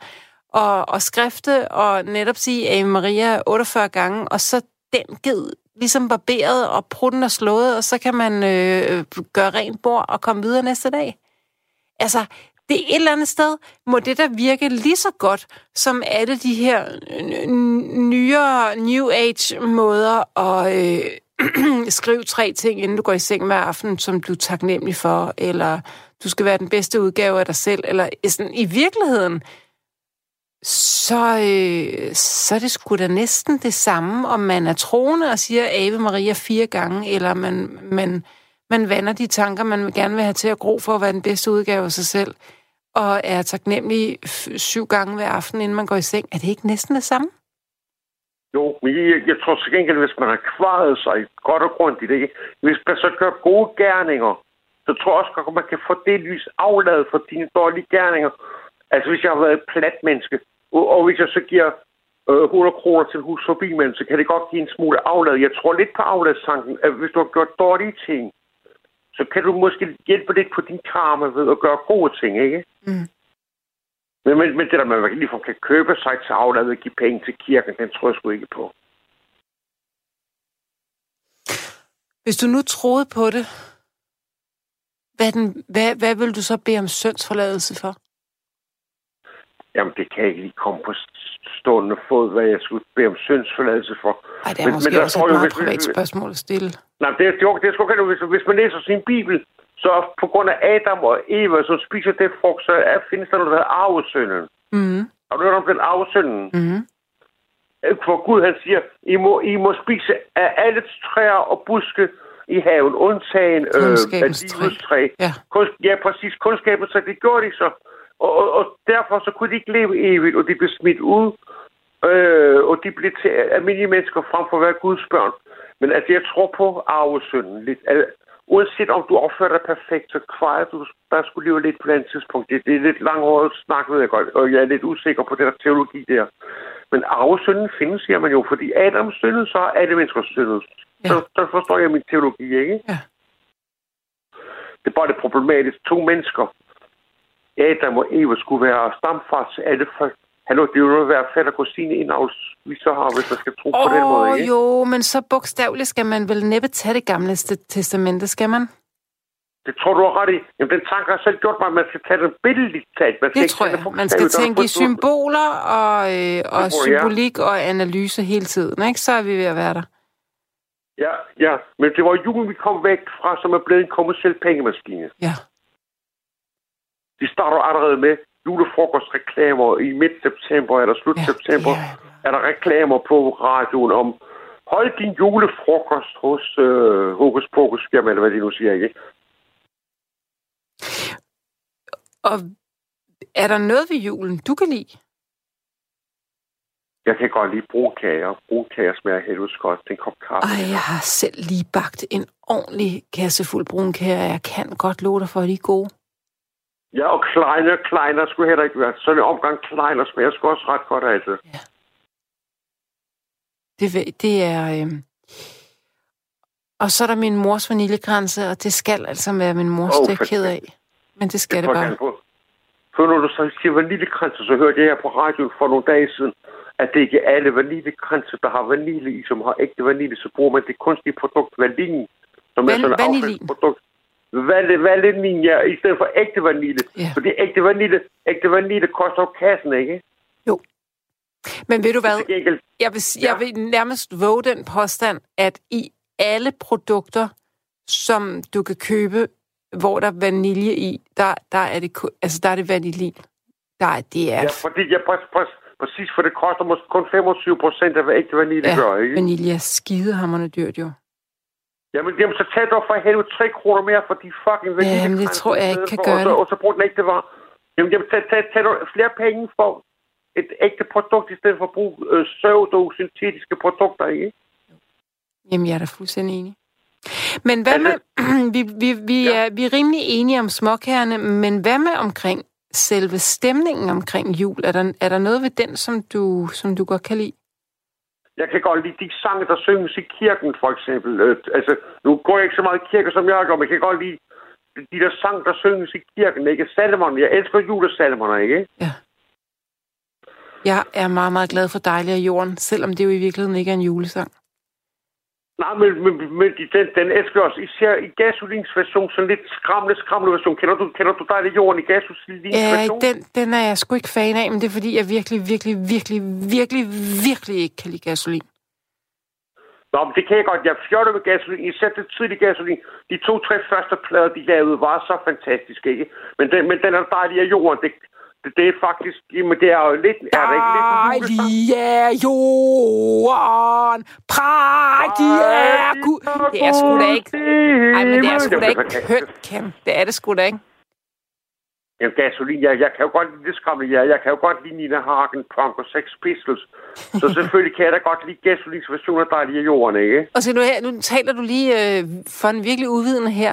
og, og skrifte og netop sige Ave Maria 48 gange, og så den ged ligesom barberet og prutten er slået, og så kan man øh, gøre rent bord og komme videre næste dag. Altså, det er et eller andet sted, må det der virke lige så godt, som alle de her øh, nyere New Age måder at øh, skrive tre ting, inden du går i seng hver aften, som du er taknemmelig for, eller du skal være den bedste udgave af dig selv, eller sådan, i virkeligheden, så, øh, så er det sgu da næsten det samme, om man er troende og siger Ave Maria fire gange, eller man, man, man vander de tanker, man gerne vil have til at gro for at være den bedste udgave af sig selv, og er taknemmelig f- syv gange hver aften, inden man går i seng. Er det ikke næsten det samme? Jo, men jeg, jeg tror til gengæld, hvis man har kvaret sig godt og grundigt, ikke? hvis man så gør gode gerninger, så tror jeg også godt, at man kan få det lys afladet for dine dårlige gerninger. Altså hvis jeg har været et plat menneske, og, og hvis jeg så giver øh, 100 kroner til hus forbi, men så kan det godt give en smule aflad. Jeg tror lidt på afladstanken, at hvis du har gjort dårlige ting, så kan du måske hjælpe lidt på din karma ved at gøre gode ting, ikke? Mm. Men, men, men det der med, at man ligefrem kan købe sig til aflad og give penge til kirken, den tror jeg sgu ikke på. Hvis du nu troede på det, hvad, den, hvad, hvad vil du så bede om syndsforladelse for? Jamen, det kan jeg ikke lige komme på stående fod, hvad jeg skulle bede om syndsforladelse for. Ej, det er Men- måske men også et jo, meget hvis- privat spørgsmål at stille. Nej, det, det, det, det er hvis, hvis man læser sin bibel, så på grund af Adam og Eva, så spiser det frugt, så er, findes der noget, der hedder arvesynden. Mm. Har du hørt om den arvesynden? Mm. For Gud, han siger, I må, I må spise af alle træer og buske i haven, undtagen øh, af livets træ. træ. Ja. Kunst, ja, præcis. Kundskaben, så det gjorde de så. Og, og, derfor så kunne de ikke leve evigt, og de blev smidt ud. Øh, og de blev til almindelige mennesker frem for at være Guds børn. Men altså, jeg tror på arvesynden lidt. Altså, uanset om du opfører dig perfekt, så kvarer du bare skulle leve lidt på et andet tidspunkt. Det, det er lidt langhåret snak, ved jeg godt, og jeg er lidt usikker på det der teologi der. Men arvesynden findes, siger man jo, fordi Adam syndede, så har alle mennesker syndet. Ja. Så, så forstår jeg min teologi, ikke? Ja. Det er bare det problematiske. To mennesker, Adam og Eva, skulle være stamfar til alle folk. Hallo, det vil jo være fætter kusine indavls, vi så har, hvis man skal tro på den måde, ikke? jo, men så bogstaveligt skal man vel næppe tage det gamle st- testamente, skal man? Det tror du har ret i. Jamen, den tanke har selv gjort mig, at man skal tage den billedligt talt. Man skal Det tror jeg. Man skal tænke i symboler og, øh, og tror symbolik og analyse hele tiden, ikke? Så er vi ved at være der. Ja, ja. Men det var julen, vi kom væk fra, som er blevet en kommersiel pengemaskine. Ja. De starter allerede med julefrokostreklamer i midt september eller slut Ja, september. ja. Er der reklamer på radioen om hold din julefrokost hos øh, Hokus Pokus firma, eller hvad de nu siger, ikke? Og er der noget ved julen, du kan lide? Jeg kan godt lide brunkager. Brunkager smager helvedes godt. Den kop kaffe. Ej, jeg har selv lige bagt en ordentlig kasse fuld brunkager. Jeg kan godt love dig for, at de er gode. Ja, og kleiner, kleiner skulle heller ikke være. Sådan en omgang kleiner smager sgu også ret godt, altså. Det, ved- det er... Øh... Og så er der min mors vaniljekranse, og det skal altså være min mors. Oh, det er ked af. Men det skal det får bare. på. For når du så siger vaniljekranse, så hørte jeg her på radioen for nogle dage siden, at det ikke er alle vaniljekranse, der har vanilje i, som har ægte vanilje. Så bruger man det kunstige produkt vanilin, som Van- er sådan et affaldsprodukt. Vanillin, ja, i stedet for ægte vanilje. Ja. Fordi ægte vanilje, ægte vanilje koster jo kassen, ikke? Men ved du hvad? Jeg vil, ja. jeg vil nærmest våge den påstand, at i alle produkter, som du kan købe, hvor der er vanilje i, der, der er det, altså der er det vanilin. Der er, det er, ja, fordi jeg præ, præ, præcis, for det koster måske kun 25 procent af, hvad ægte vanilje gør, ikke? vanilje er skidehammerende dyrt jo. Jamen, jamen, så tag dog for helvede 3 kroner mere for de fucking vanilje. Jamen, det tror jeg ikke kan gøre og så, det. Og så brug den ægte var. Jamen, jamen tag, tag, tag flere penge for et ægte produkt, i stedet for at bruge øh, pseudo-syntetiske produkter, ikke? Jamen, jeg er da fuldstændig enig. Men hvad med, vi, vi, vi, Ja. er, vi er rimelig enige om småkærne, men hvad med omkring selve stemningen omkring jul? Er der, er der noget ved den, som du, som du godt kan lide? Jeg kan godt lide de sange, der synges i kirken, for eksempel. Øh, altså, nu går jeg ikke så meget i kirke, som jeg gør, men jeg kan godt lide de der sange, der synges i kirken, ikke? Salmerne. Jeg elsker julesalmerne, ikke? Ja. Jeg er meget, meget glad for Dejlig af jorden, selvom det jo i virkeligheden ikke er en julesang. Nej, men, men, men de- den, den elsker også. Især i Gasolins version, sådan lidt skramle, skramle version. Kender du, kender du dejlig jorden i Gasolins Ja, version? den, den er jeg sgu ikke fan af, men det er fordi, jeg virkelig, virkelig, virkelig, virkelig, virkelig ikke kan lide gasolin. Nå, men det kan jeg godt. Jeg fjotter med gasolin. Især det tidlige gasolin. De to-tre første plader, de lavede, var så fantastiske, ikke? Men den, men den er dejlig af jorden. Det, det, er faktisk... Jamen, det er jo lidt... Er det ikke lidt en julesang? Dejlig er jorden, prægtig er Gud. Det er sgu da ikke... Ej, men det er sgu da ikke kønt, Ken. Det er det sgu da ikke. Jamen, gasolin, jeg, jeg kan jo godt lide det skræmme, ja. Jeg kan jo godt lide Nina Hagen, Punk og Sex Pistols. Så selvfølgelig kan jeg da godt lide gasolins version af Dejlig af jorden, ikke? Og så nu, her, nu taler du lige øh, for en virkelig uvidende her.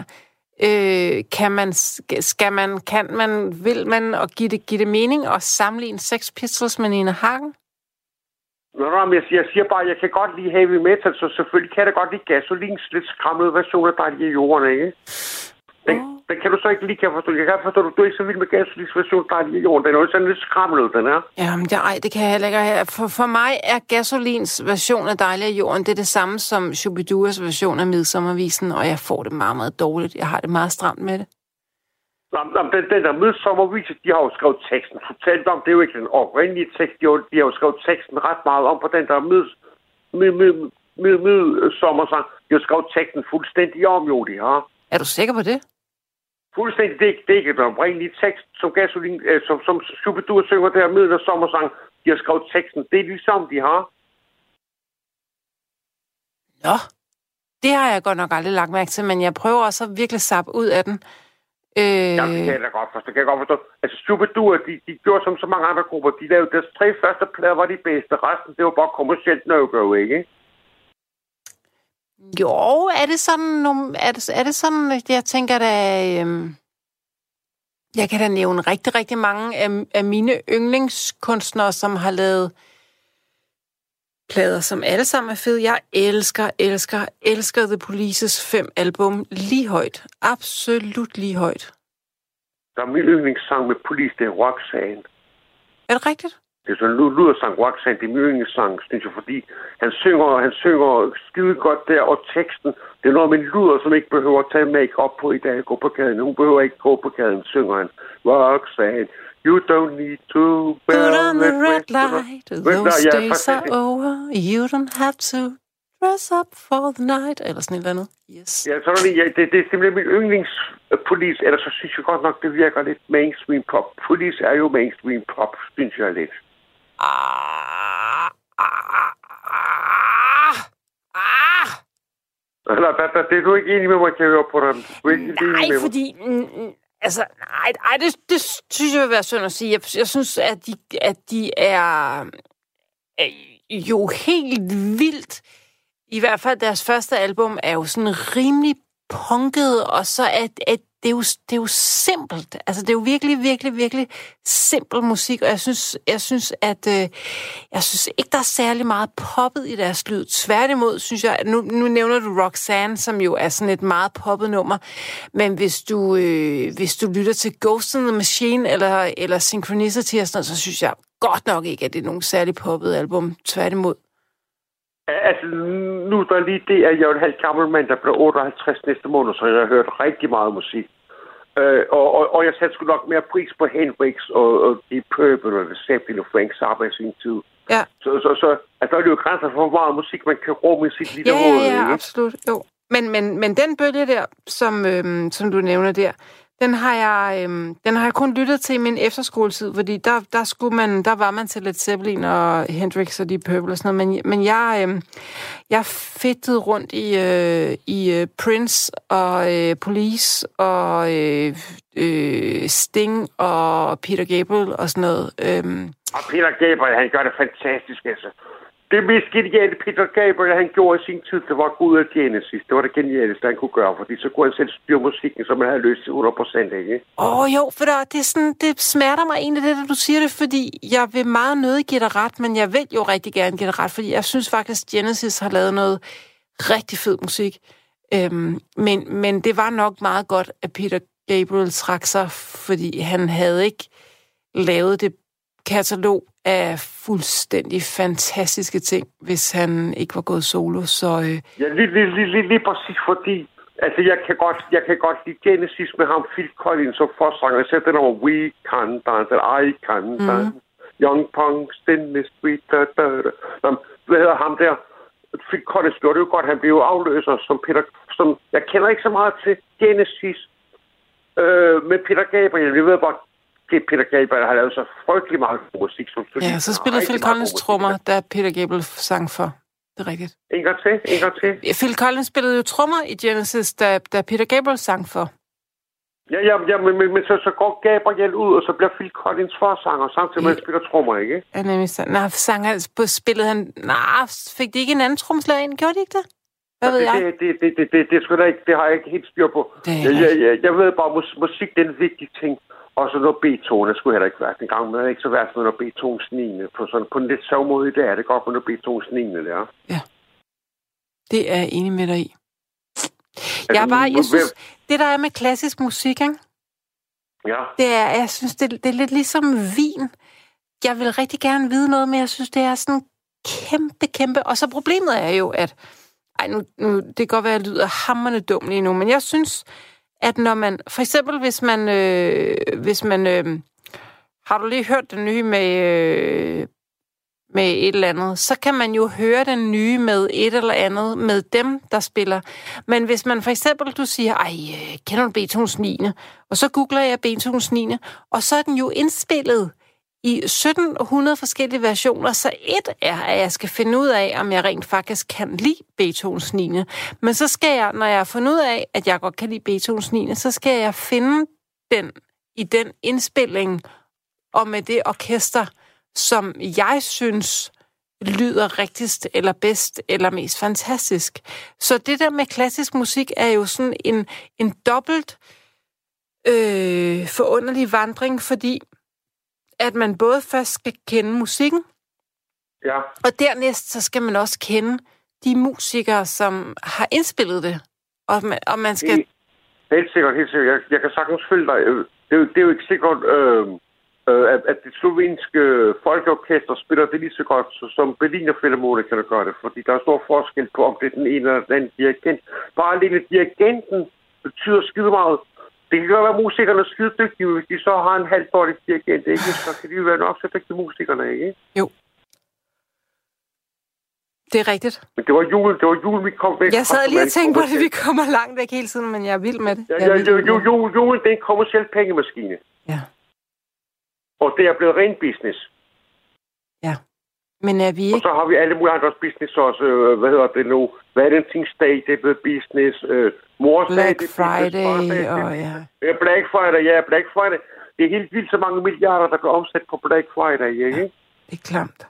Øh, kan man, skal- man, kan man, vil man, og give det, give det mening at sammenligne Sex Pistols med Nina Hagen? Nå, nå, men jeg siger, jeg siger bare, at jeg kan godt lide heavy metal, så selvfølgelig kan jeg da godt lide gasolins lidt skræmmede version af Dejlig i jorden, ikke? Den, den kan du så ikke lige kan forstå. Jeg kan forstå, at du er ikke så vild med gasolins version af Dejlig af jorden. Den er jo sådan lidt skræmmende, den er. Jamen, det, ej, det kan jeg heller ikke. have. For, for mig er Gasolins version af Dejlig af Jorden, det er det samme som Shubiduras version af Midsommervisen, og jeg får det meget, meget dårligt. Jeg har det meget stramt med det. Nå, den, den der midsommervise, de har jo skrevet teksten totalt om. Det er jo ikke den oprindelige tekst. De har, de har jo skrevet teksten ret meget om på den der mids, mid, mid, mid, mid, sommersang. De har skrevet teksten fuldstændig om, jo, de har. Er du sikker på det? Fuldstændig, er ikke den oprindelige tekst, som Gasolin, øh, som, som Superdur synger der midt og sommersang. De har skrevet teksten. Det er ligesom, de har. Nå, det har jeg godt nok aldrig lagt mærke til, men jeg prøver også at virkelig sappe ud af den. Øh, Ja, det kan jeg da godt forstå. Det kan jeg godt forstå. Altså, Superdur, de, de gjorde som så mange andre grupper. De lavede deres tre første plader var de bedste. Resten, det var bare kommercielt no-go, ikke? Jo, er det sådan, er det, er det sådan, jeg tænker da, øhm, jeg kan da nævne rigtig, rigtig mange af, af mine yndlingskunstnere, som har lavet plader, som alle sammen er fede. Jeg elsker, elsker, elsker The Polices fem album lige højt. Absolut lige højt. Der er min yndlingssang med police, det er Roxanne. Er det rigtigt? Det er sådan en ludersang, Roxanne. Det er min yndlingssang, synes jeg, fordi han synger, han synger skide godt der, og teksten, det er noget med en luder, som ikke behøver at tage make op på i dag gå på gaden. Hun behøver ikke gå på gaden, synger han. Roxanne, you don't need to Put on the red light. Those ja, days are over. You don't have to dress up for the night. Eller sådan et eller andet. Yes. Ja, så er det, ja, det, det er simpelthen min yndlingspolice, eller så synes jeg godt nok, det virker lidt mainstream pop. Police er jo mainstream pop, synes jeg lidt. Ah, ah, ah, ah. Eller, det er du ikke enig med mig, kan jeg høre på dig. Du er ikke Nej, med fordi... mm, mm, Altså, nej, nej det, det synes jeg vil være synd at sige. Jeg, jeg synes, at de, at de er, er jo helt vildt. I hvert fald deres første album er jo sådan rimelig punket, og så er, er det, er jo, det er jo simpelt. Altså, det er jo virkelig, virkelig, virkelig simpel musik, og jeg synes, jeg synes at øh, jeg synes ikke, der er særlig meget poppet i deres lyd. Tværtimod, synes jeg, nu, nu nævner du Roxanne, som jo er sådan et meget poppet nummer, men hvis du, øh, hvis du lytter til Ghost in the Machine eller, eller Synchronicity og sådan noget, så synes jeg godt nok ikke, at det er nogen særlig poppet album. Tværtimod. Altså, nu er der lige det, at jeg er en halv gammel mand, der bliver 58 næste måned, så jeg har hørt rigtig meget musik. Øh, og, og, og jeg satte sgu nok mere pris på Hendrix og, og Deep Purple og Zeppelin og Frank Zappa i sin tid. Ja. Så, så, så altså, der er jo grænser for, hvor meget musik man kan rumme i sit lille Ja, hoved. ja, ja, absolut. Jo. Men, men, men den bølge der, som, øhm, som du nævner der, den har jeg, øhm, den har jeg kun lyttet til i min efterskoletid, fordi der, der, skulle man, der var man til Led Zeppelin og Hendrix og de Purple og sådan noget. Men, men jeg, øhm, jeg fedtede rundt i, øh, i øh, Prince og øh, Police og øh, øh, Sting og Peter Gabriel og sådan noget. Øhm, Og Peter Gabriel, han gør det fantastisk, altså. Det mest geniale Peter Gabriel, han gjorde i sin tid, det var at gå ud af Genesis. Det var det genialeste, han kunne gøre, fordi så kunne han selv styre musikken, som han havde løst til 100 procent, ikke? Åh oh, jo, for der, det, er sådan, det smerter mig egentlig det, at du siger det, fordi jeg vil meget nødig give dig ret, men jeg vil jo rigtig gerne give dig ret, fordi jeg synes faktisk, Genesis har lavet noget rigtig fed musik. Øhm, men, men det var nok meget godt, at Peter Gabriel trak sig, fordi han havde ikke lavet det katalog af fuldstændig fantastiske ting, hvis han ikke var gået solo. Så øh, Ja, lige, lige, lige, lige, lige præcis fordi, altså jeg kan godt, jeg kan godt lide Genesis med ham, Phil Collins som forsanger. Sætter den over We Can Dance, eller I Can Dance, Young Punks, in the Street, da, da, da. Nå, Hvad hedder ham der? Phil Collins gjorde det jo godt, han blev jo afløser som Peter, som, jeg kender ikke så meget til Genesis, øh, med Peter Gabriel. Jeg ved bare, det Peter Gabriel har lavet så frygtelig meget musik. Som ja, så spillede Phil Collins trommer, da Peter Gabriel sang for. Det er rigtigt. En gang til, en gang til. Phil Collins spillede jo trommer i Genesis, da, da Peter Gabriel sang for. Ja, ja, ja men, men, men så, så går Gabriel ud, og så bliver Phil Collins forsanger, samtidig med, at han spiller trommer, ikke? Ja, nemlig så. Nej, sang han, spillede han... Nej, fik de ikke en anden tromslag ind? Gjorde de ikke det? Hvad ved det, jeg? Det, det, det, det, det, det, det, ikke, det har jeg ikke helt styr på. Det jeg, jeg, jeg, jeg ved bare, mus, musik det er en vigtig ting. Og så noget Beethoven, det skulle heller ikke være. Den gang med ikke så værst med noget Beethovens 9. På, sådan, på en lidt sjov måde i dag er det godt med noget Beethovens 9. Der. Det er jeg enig med dig i. Jeg, er bare, jeg synes, det der er med klassisk musik, ikke? Ja, det er, jeg synes, det, det er lidt ligesom vin. Jeg vil rigtig gerne vide noget, men jeg synes, det er sådan kæmpe, kæmpe... Og så problemet er jo, at... Ej, nu, nu, det kan godt være, at jeg lyder hammerne dum lige nu, men jeg synes, at når man... For eksempel, hvis man... Øh, hvis man øh, har du lige hørt den nye med... Øh, med et eller andet, så kan man jo høre den nye med et eller andet, med dem, der spiller. Men hvis man for eksempel, du siger, ej, øh, kender du Beethovens 9? Og så googler jeg Beethovens 9, og så er den jo indspillet i 1700 forskellige versioner, så et er, at jeg skal finde ud af, om jeg rent faktisk kan lide Beethovens 9. Men så skal jeg, når jeg har fundet ud af, at jeg godt kan lide Beethovens 9, så skal jeg finde den i den indspilling, og med det orkester, som jeg synes lyder rigtigst, eller bedst, eller mest fantastisk. Så det der med klassisk musik er jo sådan en, en dobbelt øh, forunderlig vandring, fordi at man både først skal kende musikken, ja. og dernæst så skal man også kende de musikere, som har indspillet det. Og man, og man skal... Helt- sikkert, helt sikkert. Jeg, jeg kan sagtens følge dig. Det er, jo, det er jo ikke sikkert, øh, øh, at, at det slovenske folkeorkester spiller det lige så godt, så- som Berliner Philharmonikerne gør det. Fordi der er stor forskel på, om det er den ene eller den anden dirigent. Bare alene dirigenten betyder skide meget. Det kan godt være, at musikerne er skide dygtige, hvis de så har en halv dårlig dirigent, ikke? så kan de jo være nok så dygtige musikerne, ikke? Jo. Det er rigtigt. Men det var jul, det var jul, vi kom væk Jeg sad lige og tænkte på det, vi kommer langt væk hele tiden, men jeg er vild med det. Ja, ja, jo, jo, jo, jul, det er en kommersiel pengemaskine. Ja. Og det er blevet ren business. ja. Men er vi Og ikke... så har vi alle mulige andre business også. Øh, hvad hedder det nu? Valentinsdag, det er blevet business. Øh, Morsdag, Black det Friday, business. Og ja. Ja, Black Friday, ja, Black Friday. Det er helt vildt så mange milliarder, der går omsat på Black Friday, ikke? Det er klamt.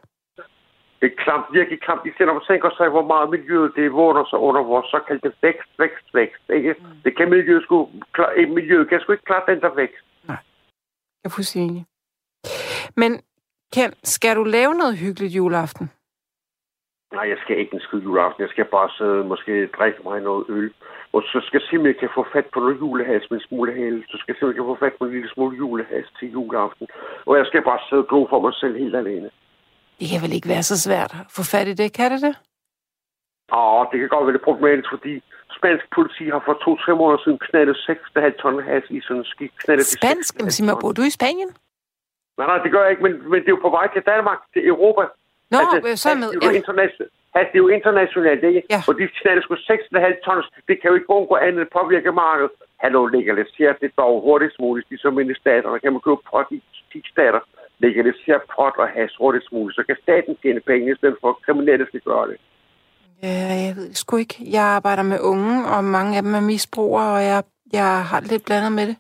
Det er klamt, virkelig klamt. Især når man tænker sig, hvor meget miljøet det vågner sig under vores såkaldte vækst, vækst, vækst. Ikke? Mm. Det kan miljøet sgu, klar, eh, miljøet kan sgu ikke klare den der vækst. Jeg er fuldstændig. Men Ken, skal du lave noget hyggeligt juleaften? Nej, jeg skal ikke en skide juleaften. Jeg skal bare sidde måske drikke mig noget øl. Og så skal jeg simpelthen kan få fat på noget julehals med en smule hale. Så skal jeg simpelthen kan få fat på en lille smule julehals til juleaften. Og jeg skal bare sidde og glo for mig selv helt alene. Det kan vel ikke være så svært at få fat i det, kan det det? Og det kan godt være lidt problematisk, fordi spansk politi har for to-tre måneder siden knaldet 6,5 ton has i sådan en til Spansk? 6,5 Jamen, sig mig, bor du i Spanien? Nej, nej, det gør jeg ikke, men, men det er jo på vej til Danmark, til Europa. Nå, altså, så med. Ja. International, altså, det er jo internationalt, ikke? Ja. Og de signaler sgu 6,5 tons. Det kan jo ikke gå andet end påvirke markedet. Hallo, legaliseret det dog hurtigst muligt, ligesom i stater. Der kan man købe pot i 10 stater. Legalisere pot og has hurtigst muligt. Så kan staten tjene penge, i stedet for at kriminelle skal gøre det. Ja, jeg ved det sgu ikke. Jeg arbejder med unge, og mange af dem er misbrugere, og jeg, jeg har lidt blandet med det.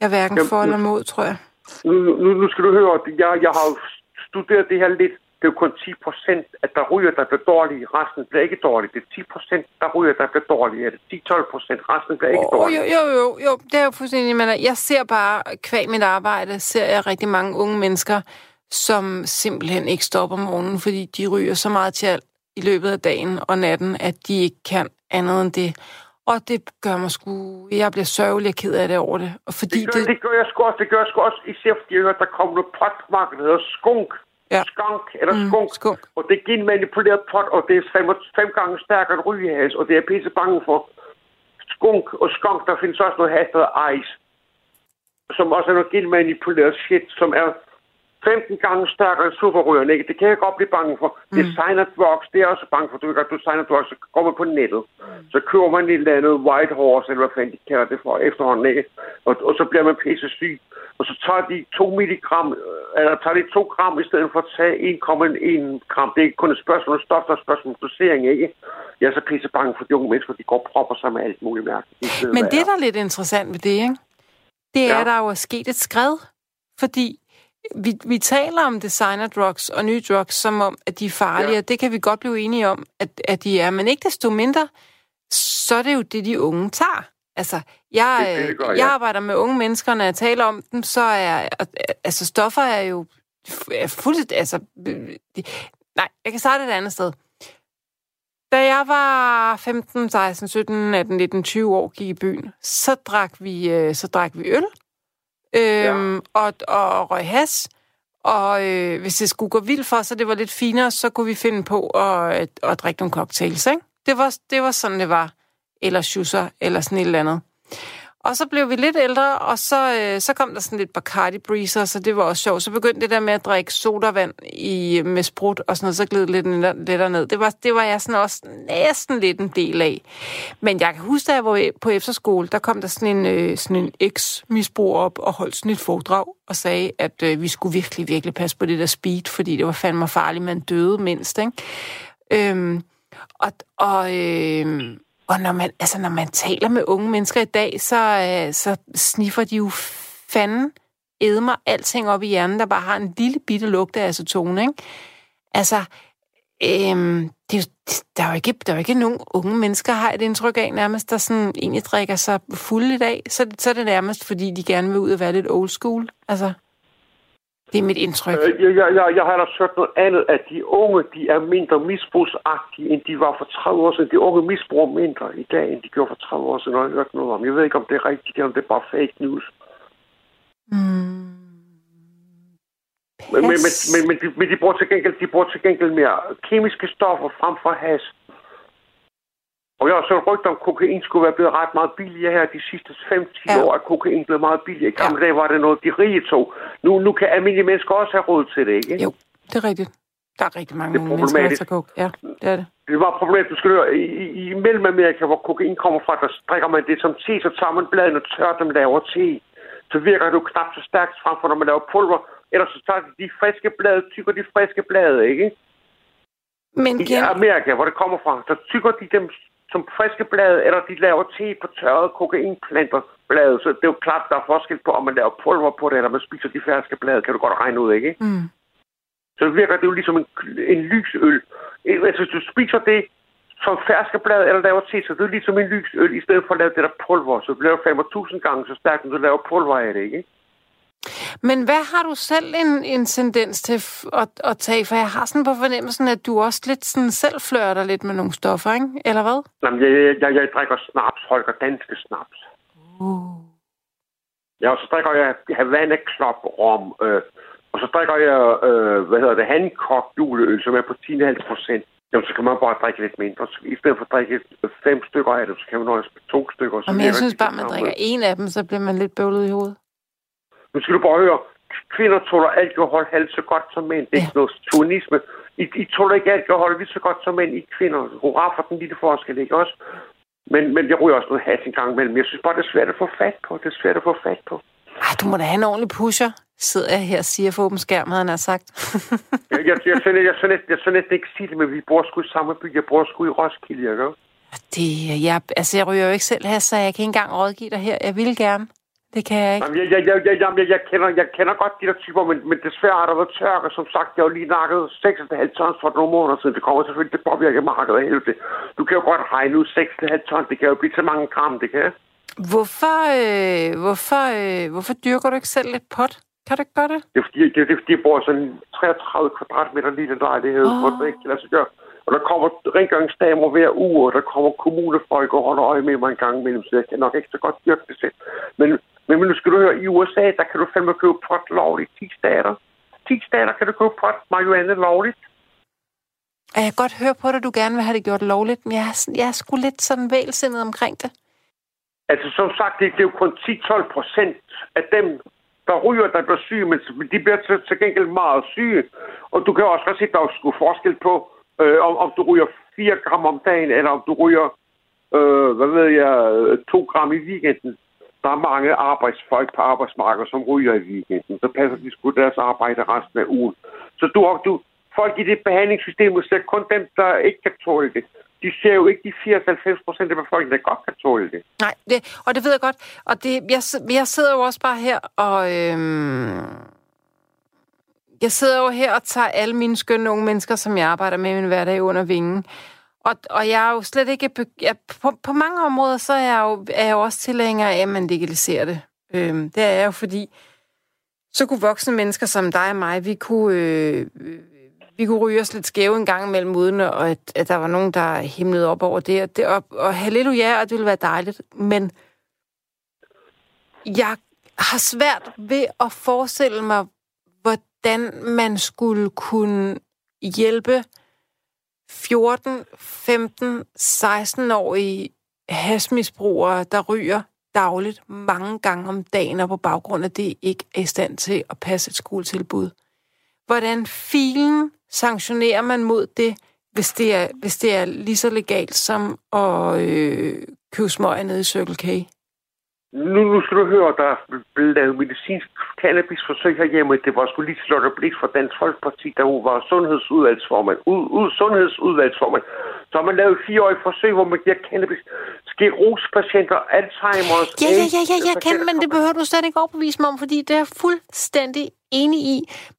Jeg er hverken Jamen, for eller mod, tror jeg. Nu, nu, nu skal du høre, jeg, jeg har studeret det her lidt. Det er jo kun 10 procent, at der ryger, der bliver dårlige. Resten bliver ikke dårlige. Det er 10 procent, der ryger, der bliver dårlige. Er det 10-12 procent? Resten bliver ikke Oh, dårlige. jo, jo, jo, jo, det er jo fuldstændig, men jeg ser bare, kvæg mit arbejde, ser jeg rigtig mange unge mennesker, som simpelthen ikke stopper om morgenen, fordi de ryger så meget til alt i løbet af dagen og natten, at de ikke kan andet end det. Og det gør mig sgu... Jeg bliver sørgelig og ked af det over det. Og fordi Det gør, det, det gør jeg sgu også. Det gør jeg sgu også. Især fordi jeg hørte, der kommer noget potmarked, der hedder skunk. Ja. Skunk eller Mm, skunk. skunk. Og det er genmanipuleret pot, og det er fem, fem gange stærkere end rygehas, og det er jeg pisse bange for. Skunk og skunk, der findes også noget has, der ice. Som også er noget genmanipuleret shit, som er 15 gange stærkere end superrygerne, ikke? Det kan jeg godt blive bange for. Mm. Designer drugs, det er jeg også bange for. Du ved godt, du designer drugs, så går man på nettet. Så køber man et eller andet white horse, eller hvad fanden de kalder det for efterhånden, ikke? Og, og så bliver man pisse syg. Og så tager de 2 milligram, øh, eller tager de 2 gram, i stedet for at tage 1,1 gram. Det er ikke kun et spørgsmål om stof, der er et spørgsmål om dosering, ikke? Jeg er så pisse bange for de unge mennesker, de går og propper sig med alt muligt mærkeligt. Men det, er. der er lidt interessant ved det, ikke? det er, Ja. at der jo er sket et skred. Fordi vi, vi taler om designer drugs og nye drugs, som om, at de er farlige, Ja. og det kan vi godt blive enige om, at, at de er. Men ikke desto mindre, så er det jo det, de unge tager. Altså, jeg, Det det, gør, jeg ja. arbejder med unge mennesker, når jeg taler om dem, så er altså stoffer er jo er fuldstændig, altså, de, nej, jeg kan starte et andet sted. Da jeg var 15, 16, 17, 18, 19, 20 år, gik i byen, så drak vi, øh, så drak vi øl, øhm, ja. og, og røg has, og øh, hvis det skulle gå vildt for, så det var lidt finere, så kunne vi finde på at, at, at drikke nogle cocktails, ikke? Det var, det var sådan, det var. Eller schusser, eller sådan et eller andet. Og så blev vi lidt ældre, og så, øh, så kom der sådan lidt Bacardi Breezer, så det var også sjovt. Så begyndte det der med at drikke sodavand i, med sprut og sådan noget, så gled det lidt ned- lettere ned. Det var, det var jeg sådan også næsten lidt en del af. Men jeg kan huske, da jeg var på efterskole, der kom der sådan en, øh, sådan en eks-misbrug op og holdt sådan et foredrag og sagde, at øh, vi skulle virkelig, virkelig passe på det der speed, fordi det var fandme farligt, man døde mindst, ikke? Øhm, og, og, øh, og når man, altså, når man taler med unge mennesker i dag, så, øh, så sniffer de jo fanden edmer alting op i hjernen, der bare har en lille bitte lugt af acetone, ikke? Altså, øhm, det er jo, der, er jo ikke, der er jo ikke nogen unge mennesker, har et indtryk af nærmest, der sådan egentlig drikker sig fuld i dag. Så, så er det nærmest, fordi de gerne vil ud og være lidt old school. Altså, det er mit indtryk. Øh, Jeg, jeg, jeg, jeg har ellers hørt noget andet, at de unge, de er mindre misbrugsagtige, end de var for 30 år siden. De unge misbruger mindre i dag, end de gjorde for 30 år siden, og jeg hørt noget om. Jeg ved ikke, om det er rigtigt, eller om det er bare fake news. Mm. Men, men, men, men, men, de, men de, bruger til gengæld, de bruger til gengæld mere kemiske stoffer frem for has. Og jeg har så et rygte om, at kokain skulle være blevet ret meget billigere her de sidste 5-10 Ja. år, at kokain blev meget billigere. I gamle Ja. dage var det noget, de rige tog. Nu, nu kan almindelige mennesker også have råd til det, ikke? Jo, det er rigtigt. Der er rigtig mange Det er mennesker, der tager coke. Ja, det er det. Det var problemet, du skal høre. I, i, Mellemamerika, hvor kokain kommer fra, der drikker man det som te, så tager man bladene og tørrer dem, laver te. Så virker det jo knap så stærkt frem for, når man laver pulver. Ellers så tager de de friske blade, tykker de friske blade, ikke? Men I igen, Amerika, hvor det kommer fra, så tykker de dem som friske blade, eller de laver te på tørrede kokainplanter blade. Så det er jo klart, der er forskel på, om man laver pulver på det, eller man spiser de ferske blade, kan du godt regne ud, ikke? mm, Så virker det jo ligesom en, en lysøl. Eh, Altså, hvis du spiser det som ferske blad eller laver te, så det er ligesom en lysøl, i stedet for at lave det der pulver. Så det bliver jo 5.000 gange så stærkt, når du laver pulver af det, ikke? Men hvad har du selv en, en tendens til at, at tage? For jeg har sådan på fornemmelsen, at du også lidt sådan selv flørter lidt med nogle stoffer, ikke? Eller hvad? Jamen, jeg, jeg, jeg, jeg drikker snaps, Holger, danske snaps. Uh. Ja, og så drikker jeg Havana Club rom, øh, og så drikker jeg, øh, hvad hedder det, Hancock juleøl, som er på 10,5 procent. Jamen, så kan man bare drikke lidt mindre. Så I stedet for at drikke fem stykker af det, så kan man nøjes med to stykker. Så Og men jeg synes bare, man drikker en af dem, så bliver man lidt bøvlet i hovedet. Nu skal du bare høre, kvinder tåler alkohol halvt så godt som mænd. Det er ja. noget tunisme. I, I tåler ikke alkohol lige så godt som mænd. I kvinder. Hurra for den lille forskel, ikke også? Men, men jeg ryger også noget has en gang imellem. Jeg synes bare, det er svært at få fat på. Det er svært at få fat på. Ej, du må da have en ordentlig pusher, sidder jeg her og siger for åben skærm, havde han har sagt. jeg, jeg, jeg, jeg, jeg, jeg, jeg, jeg, næsten ikke sige det, men vi bor sgu i samme by. Jeg bor sgu i Roskilde, ikke? Det, jeg, altså, jeg ryger jo ikke selv her, så jeg kan ikke engang rådgive dig her. Jeg vil gerne. Det kan jeg ikke. Jamen, jeg, jeg, jeg, jeg, jeg, jeg, kender, jeg kender godt de der typer, men, men desværre har der været tørke. Som sagt, jeg har jo lige nakket 6,5 tons for nogle måneder siden. Det kommer selvfølgelig til at påvirke markedet af helvede. Du kan jo godt regne ud 6,5 tons. Det kan jo blive til mange gram, det kan. Hvorfor, øh, hvorfor, øh, hvorfor dyrker du ikke selv lidt pot? Kan du ikke gøre det? Det er fordi, det, det er, fordi jeg bor sådan 33 kvadratmeter lille lejlighed, oh. hvor det ikke kan lade sig gøre. Og der kommer rengøringsdamer hver uge, og der kommer kommunefolk og holder øje med mig en gang imellem, så jeg kan nok ikke så godt dyrke det selv. Men, men, men nu skal du høre, i USA, der kan du fandme købe pot lovligt. 10 stater. 10 stater kan du købe pot marihuana lovligt. Jeg kan godt høre på dig, du gerne vil have det gjort lovligt, men jeg er, jeg er sgu lidt sådan vælsindet omkring det. Altså som sagt, det, det er jo kun 10-12 procent af dem, der ryger, der bliver syge, men de bliver til, til gengæld meget syge. Og du kan også godt se, at der er sgu forskel på, øh, om, om du ryger 4 gram om dagen, eller om du ryger, øh, hvad ved jeg, 2 gram i weekenden. Der er mange arbejdsfolk på arbejdsmarkedet, som ryger i weekenden. Så passer de sgu deres arbejde resten af ugen. Så du, du, folk i det behandlingssystem ser kun dem, der ikke kan tåle det de ser jo ikke de 94 procent af befolkningen, der godt kan tåle det. Nej, det, og det ved jeg godt. Og det, jeg, jeg sidder jo også bare her og... Øhm, jeg sidder jo her og tager alle mine skønne unge mennesker, som jeg arbejder med i min hverdag under vingen. Og, og jeg er jo slet ikke... Jeg, på, på mange områder, så er jeg jo, er jeg jo også tilhænger af, at man legaliserer det. Øhm, det er jeg jo, fordi så kunne voksne mennesker som dig og mig, vi kunne... Øh, vi kunne ryge os lidt skæve en gang imellem, uden at, at der var nogen, der himlede op over det. Og, det, og, og halleluja, og det ville være dejligt. Men jeg har svært ved at forestille mig, hvordan man skulle kunne hjælpe 14, 15, 16-årige hasmisbrugere, der ryger dagligt mange gange om dagen, og på baggrund af det ikke er i stand til at passe et skoletilbud. Hvordan filen sanktionerer man mod det, hvis det er, hvis det er lige så legalt som at øh, købe smøger nede i Circle K? Nu, nu skal du høre, der er blevet lavet medicinsk cannabisforsøg herhjemme. Det var sgu lige slået blik for Dansk Folkeparti, der var sundhedsudvalgsformand. Ud, ud, sundhedsudvalgsformand. Så har man lavet fireårige forsøg, hvor man giver cannabis sklerosepatienter, Alzheimer's... Ja, ja, ja, ja, jeg kender, men det behøver du slet ikke overbevise mig om, fordi det er fuldstændig enig i.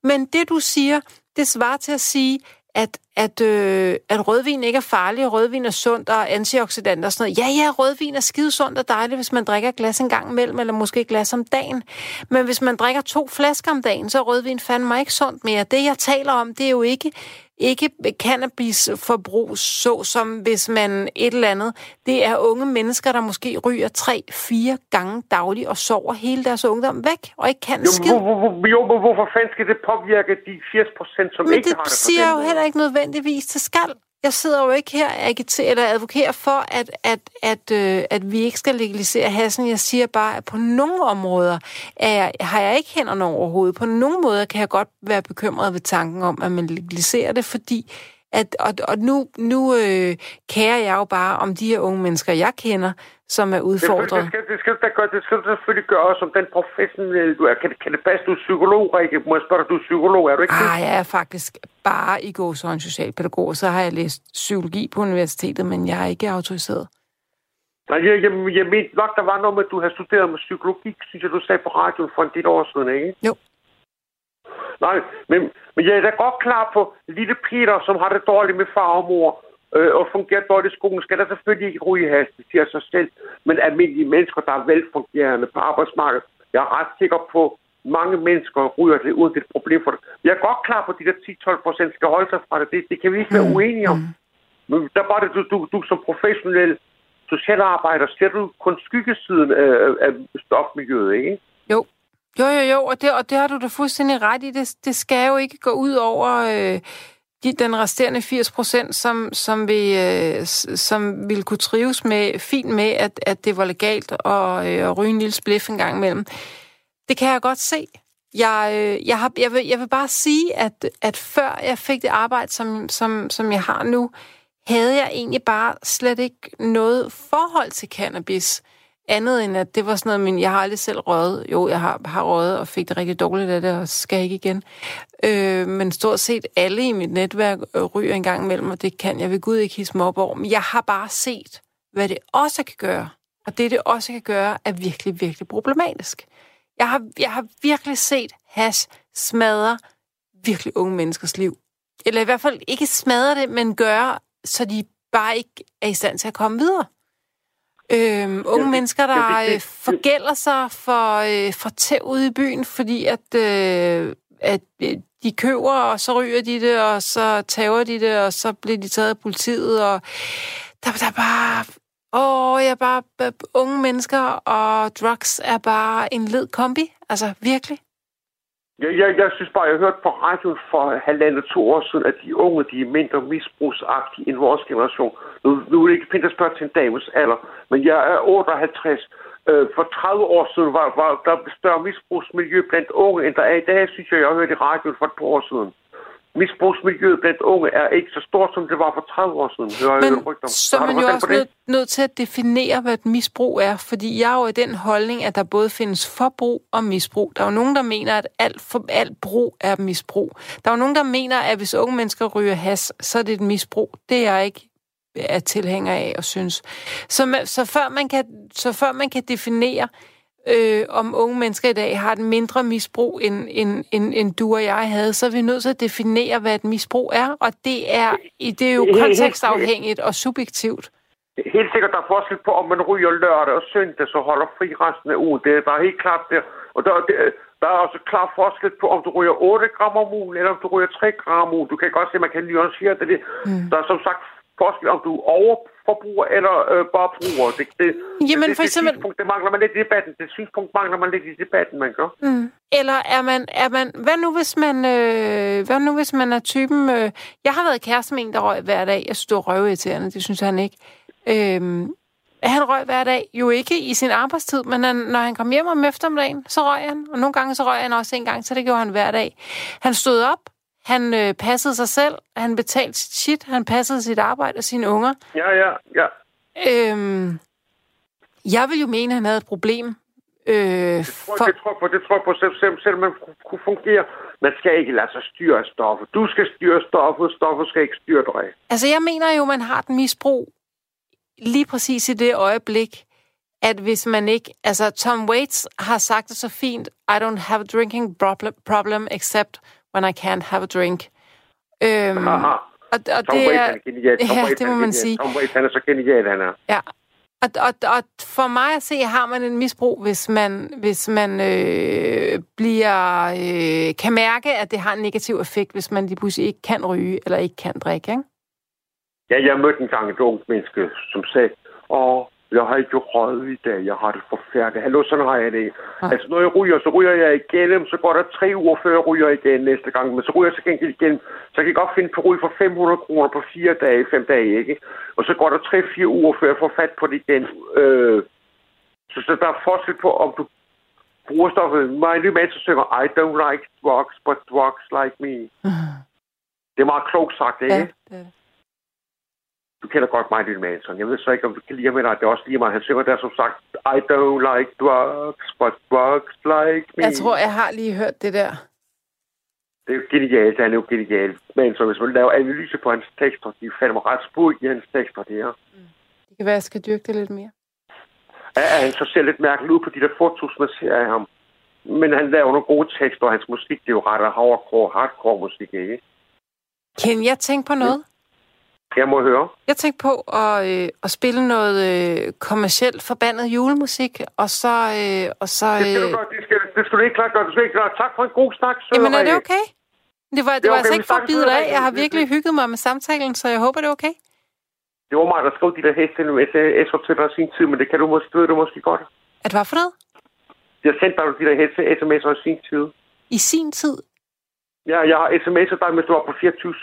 Men det, du siger, det svarer til at sige, at, at, øh, at rødvin ikke er farlig, og rødvin er sundt og antioxidanter og sådan noget. Ja, ja, rødvin er skide sundt og dejligt, hvis man drikker et glas en gang imellem, eller måske et glas om dagen. Men hvis man drikker to flasker om dagen, så er rødvin fandme ikke sundt mere. Det, jeg taler om, det er jo ikke ikke cannabisforbrug, så som hvis man et eller andet. Det er unge mennesker, der måske ryger tre, fire gange dagligt og sover hele deres ungdom væk og ikke kan skid. Jo, hvor, hvor, jo, hvorfor fanden skal det påvirke de 80 procent, som Men ikke det har det? det siger jo heller ikke nødvendigvis til skal. Jeg sidder jo ikke her og eller advokerer for, at, at, at, øh, at vi ikke skal legalisere hassen. Jeg siger bare, at på nogle områder er jeg, har jeg ikke hænderne overhovedet. På nogle måder kan jeg godt være bekymret ved tanken om, at man legaliserer det, fordi at, og, og nu, nu øh, kærer jeg jo bare om de her unge mennesker, jeg kender, som er udfordret. Det skal, det skal, det skal, det skal du selvfølgelig gøre som den professionelle du er. Kan, kan det passe, du er psykolog, Rikke? Må jeg spørge dig, du er psykolog, er du ikke ah, jeg er faktisk bare i går så en socialpædagog. Så har jeg læst psykologi på universitetet, men jeg er ikke autoriseret. Nej, jeg, jeg, jeg mente nok, der var noget med, at du har studeret med psykologi, synes jeg, du sagde på radioen for en del år siden, ikke? Jo. Nej, men, men jeg er da godt klar på lille Peter, som har det dårligt med far og mor øh, og fungerer dårligt i skolen, skal der selvfølgelig ikke ryge has, det siger sig selv. Men almindelige mennesker, der er velfungerende på arbejdsmarkedet, jeg er ret sikker på, mange mennesker ryger det uden det et problem for det. Jeg er godt klar på, at de der 10-12 procent skal holde sig fra det. det. Det kan vi ikke være mm. uenige om. Men der var det, du, du, du som professionel socialarbejder, ser du kun skyggesiden af, af stofmiljøet, ikke? Jo. Jo, jo, jo, og det, og det har du da fuldstændig ret i. Det, det skal jo ikke gå ud over... Øh de, den resterende 80 procent, som, som, vil, øh, som vil kunne trives med, fint med, at, at det var legalt at, øh, at ryge en lille spliff en gang imellem. Det kan jeg godt se. Jeg, øh, jeg, har, jeg, vil, jeg vil bare sige, at, at før jeg fik det arbejde, som, som, som jeg har nu, havde jeg egentlig bare slet ikke noget forhold til cannabis. Andet end, at det var sådan noget, men jeg har aldrig selv røget. Jo, jeg har, har røget og fik det rigtig dårligt af det, og skal ikke igen. Øh, men stort set alle i mit netværk øh, ryger en gang imellem, og det kan jeg ved Gud ikke hisse mig op over. Men jeg har bare set, hvad det også kan gøre. Og det, det også kan gøre, er virkelig, virkelig problematisk. Jeg har, jeg har virkelig set hash smadre virkelig unge menneskers liv. Eller i hvert fald ikke smadre det, men gøre, så de bare ikke er i stand til at komme videre. Øhm, unge ja, mennesker, der ja, det, det, forgælder sig for, øh, for tæv ude i byen, fordi at, øh, at øh, de køber, og så ryger de det, og så tager de det, og så bliver de taget af politiet, og der, der er bare Åh, jeg er bare unge mennesker, og drugs er bare en led kombi. Altså, virkelig. Ja, jeg, jeg synes bare, jeg hørte på radioen for halvandet to år siden, at de unge, de er mindre misbrugsagtige end vores generation. Nu, nu er det ikke fint at spørge til en dames alder, men jeg er 58. Øh, for 30 år siden var, var der større misbrugsmiljø blandt unge, end der er i dag, synes jeg, jeg har hørt i radioen for et par år siden misbrugsmiljøet blandt unge er ikke så stort, som det var for 30 år siden. Hører Men jeg så er man jo også nødt, nødt til at definere, hvad et misbrug er, fordi jeg er jo i den holdning, at der både findes forbrug og misbrug. Der er jo nogen, der mener, at alt, for, alt brug er misbrug. Der er jo nogen, der mener, at hvis unge mennesker ryger has, så er det et misbrug. Det er jeg ikke er tilhænger af og synes. Så, så, før man kan, så før man kan definere, øh, om unge mennesker i dag har et mindre misbrug, end, end, end, end du og jeg havde, så er vi nødt til at definere, hvad et misbrug er, og det er, det er jo kontekstafhængigt og subjektivt. Helt sikkert, der er forskel på, om man ryger lørdag og søndag, så holder fri resten af ugen. Det er bare helt klart der. Og der, det, der er også klar forskel på, om du ryger 8 gram om ugen, eller om du ryger 3 gram om ugen. Du kan godt se, at man kan nuancere det. Mm. Der er som sagt forskel, om du overforbruger eller øh, bare bruger. Det, det, Jamen, det, for eksempel... det, det mangler man lidt i debatten. Det synspunkt mangler man lidt i debatten, man gør. Mm. Eller er man, er man... Hvad nu, hvis man, øh, hvad nu, hvis man er typen... Øh, jeg har været kæreste med en, der røg hver dag. Jeg synes, det var røvirriterende. Det synes han ikke. Øh, han røg hver dag, jo ikke i sin arbejdstid, men han, når han kom hjem om eftermiddagen, så røg han. Og nogle gange så røg han også en gang, så det gjorde han hver dag. Han stod op, han øh, passede sig selv, han betalte sit shit, han passede sit arbejde og sine unger. Ja, ja, ja. Øhm, jeg vil jo mene, at han havde et problem. Øh, det, tror, for... det, tror på, det tror jeg på, selv, selv, selv man kunne fungere. Man skal ikke lade sig styre stoffet. Du skal styre stoffet, stoffet skal ikke styre dig. Altså, jeg mener jo, man har et misbrug lige præcis i det øjeblik, at hvis man ikke... Altså, Tom Waits har sagt det så fint, I don't have a drinking problem except when I can't have a drink. Øhm, Aha. og, og Tom det er, genial. Tom ja, Waits, det må man sige. Tom Waits, han er så genial, han er. Ja. Og, og, og for mig at se, har man en misbrug, hvis man, hvis man øh, bliver, øh, kan mærke, at det har en negativ effekt, hvis man lige pludselig ikke kan ryge eller ikke kan drikke, ikke? Ja, jeg mødte en gang et ungt menneske, som sagde, åh, jeg har ikke røget i dag. Jeg har det forfærdeligt. Hallo, sådan har jeg det. Ja. Altså, når jeg ryger, så ryger jeg igen. Så går der tre uger, før jeg ryger igen næste gang. Men så ryger jeg så gengæld igen. Så jeg kan godt finde på ryge for 500 kroner på fire dage, fem dage, ikke? Og så går der tre-fire uger, før jeg får fat på det igen. Øh, så, så der er forskel på, om du bruger stoffet. Mig nye mand, så synger, I don't like drugs, but drugs like me. Mm. Det er meget klogt sagt, ikke? Ja, det er det du kender godt mig, lille Manson. Jeg ved så ikke, om du kan lide ham eller Det er også lige mig. Han synger der som sagt, I don't like drugs, but drugs like me. Jeg tror, jeg har lige hørt det der. Det er jo genialt. Han er jo genial. Men så hvis man laver analyse på hans tekster, de falder mig ret spurgt i hans tekster, det her. Mm. Det kan være, jeg skal dyrke det lidt mere. Ja, han så ser lidt mærkeligt ud på de der fotos, man ser af ham. Men han laver nogle gode tekster, og hans musik, det er jo ret hardcore, hardcore musik, ikke? Kan jeg tænke på noget? Ja. Jeg må høre. Jeg tænkte på at, øh, at spille noget øh, kommercielt forbandet julemusik, og så... Øh, og så øh... Det skal du øh, godt. Det skal, det skal du ikke klart gøre. Du skal ikke klart. Tak for en god snak, så Jamen, er det okay? Det var, det, det var okay, altså ikke for at bide af. Jeg har virkelig hygget mig med samtalen, så jeg håber, det er okay. Det var mig, der skrev de der heste nu sms'er til dig sin tid, men det kan du måske, ved du måske godt. At hvad for noget? Jeg sendte dig de der heste sms'er i sin tid. I sin tid? Ja, jeg har sms'er dig, hvis du var på 24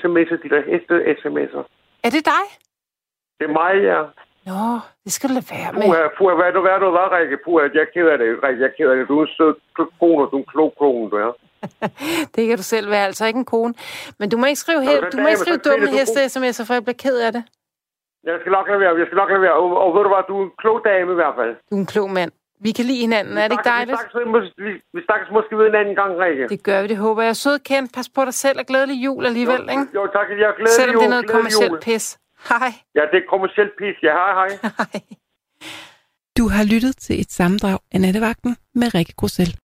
sms'er, de der heste sms'er. Er det dig? Det er mig, ja. Nå, det skal du lade være med. Puha, puha, hvad er du, hvad er du, hvad, Rikke? Puha, jeg er ked af det, Rikke, jeg er ked af det. Du er en sød kone, du er en klog kone, du er. det kan du selv være, altså ikke en kone. Men du må ikke skrive, her, du må ikke skrive dumme heste sms'er, for jeg bliver ked af det. Jeg skal nok lade være, jeg skal nok lade være. Og, og ved du hvad, du er en klog dame i hvert fald. Du er en klog mand. Vi kan lide hinanden, er det ikke Vi dejligt? vi, snakkes, vi, vi snakkes måske ved en anden gang, Rikke. Det gør vi, det håber jeg. Sød Kent, pas på dig selv og glædelig jul alligevel, ikke? Jo, tak. Jeg er glædelig Selvom det er noget jul, jul. pis. Hej. Ja, det er kommercielt pis. Ja, hej, hej. Hej. Du har lyttet til et sammendrag af Nattevagten med Rikke Grussel.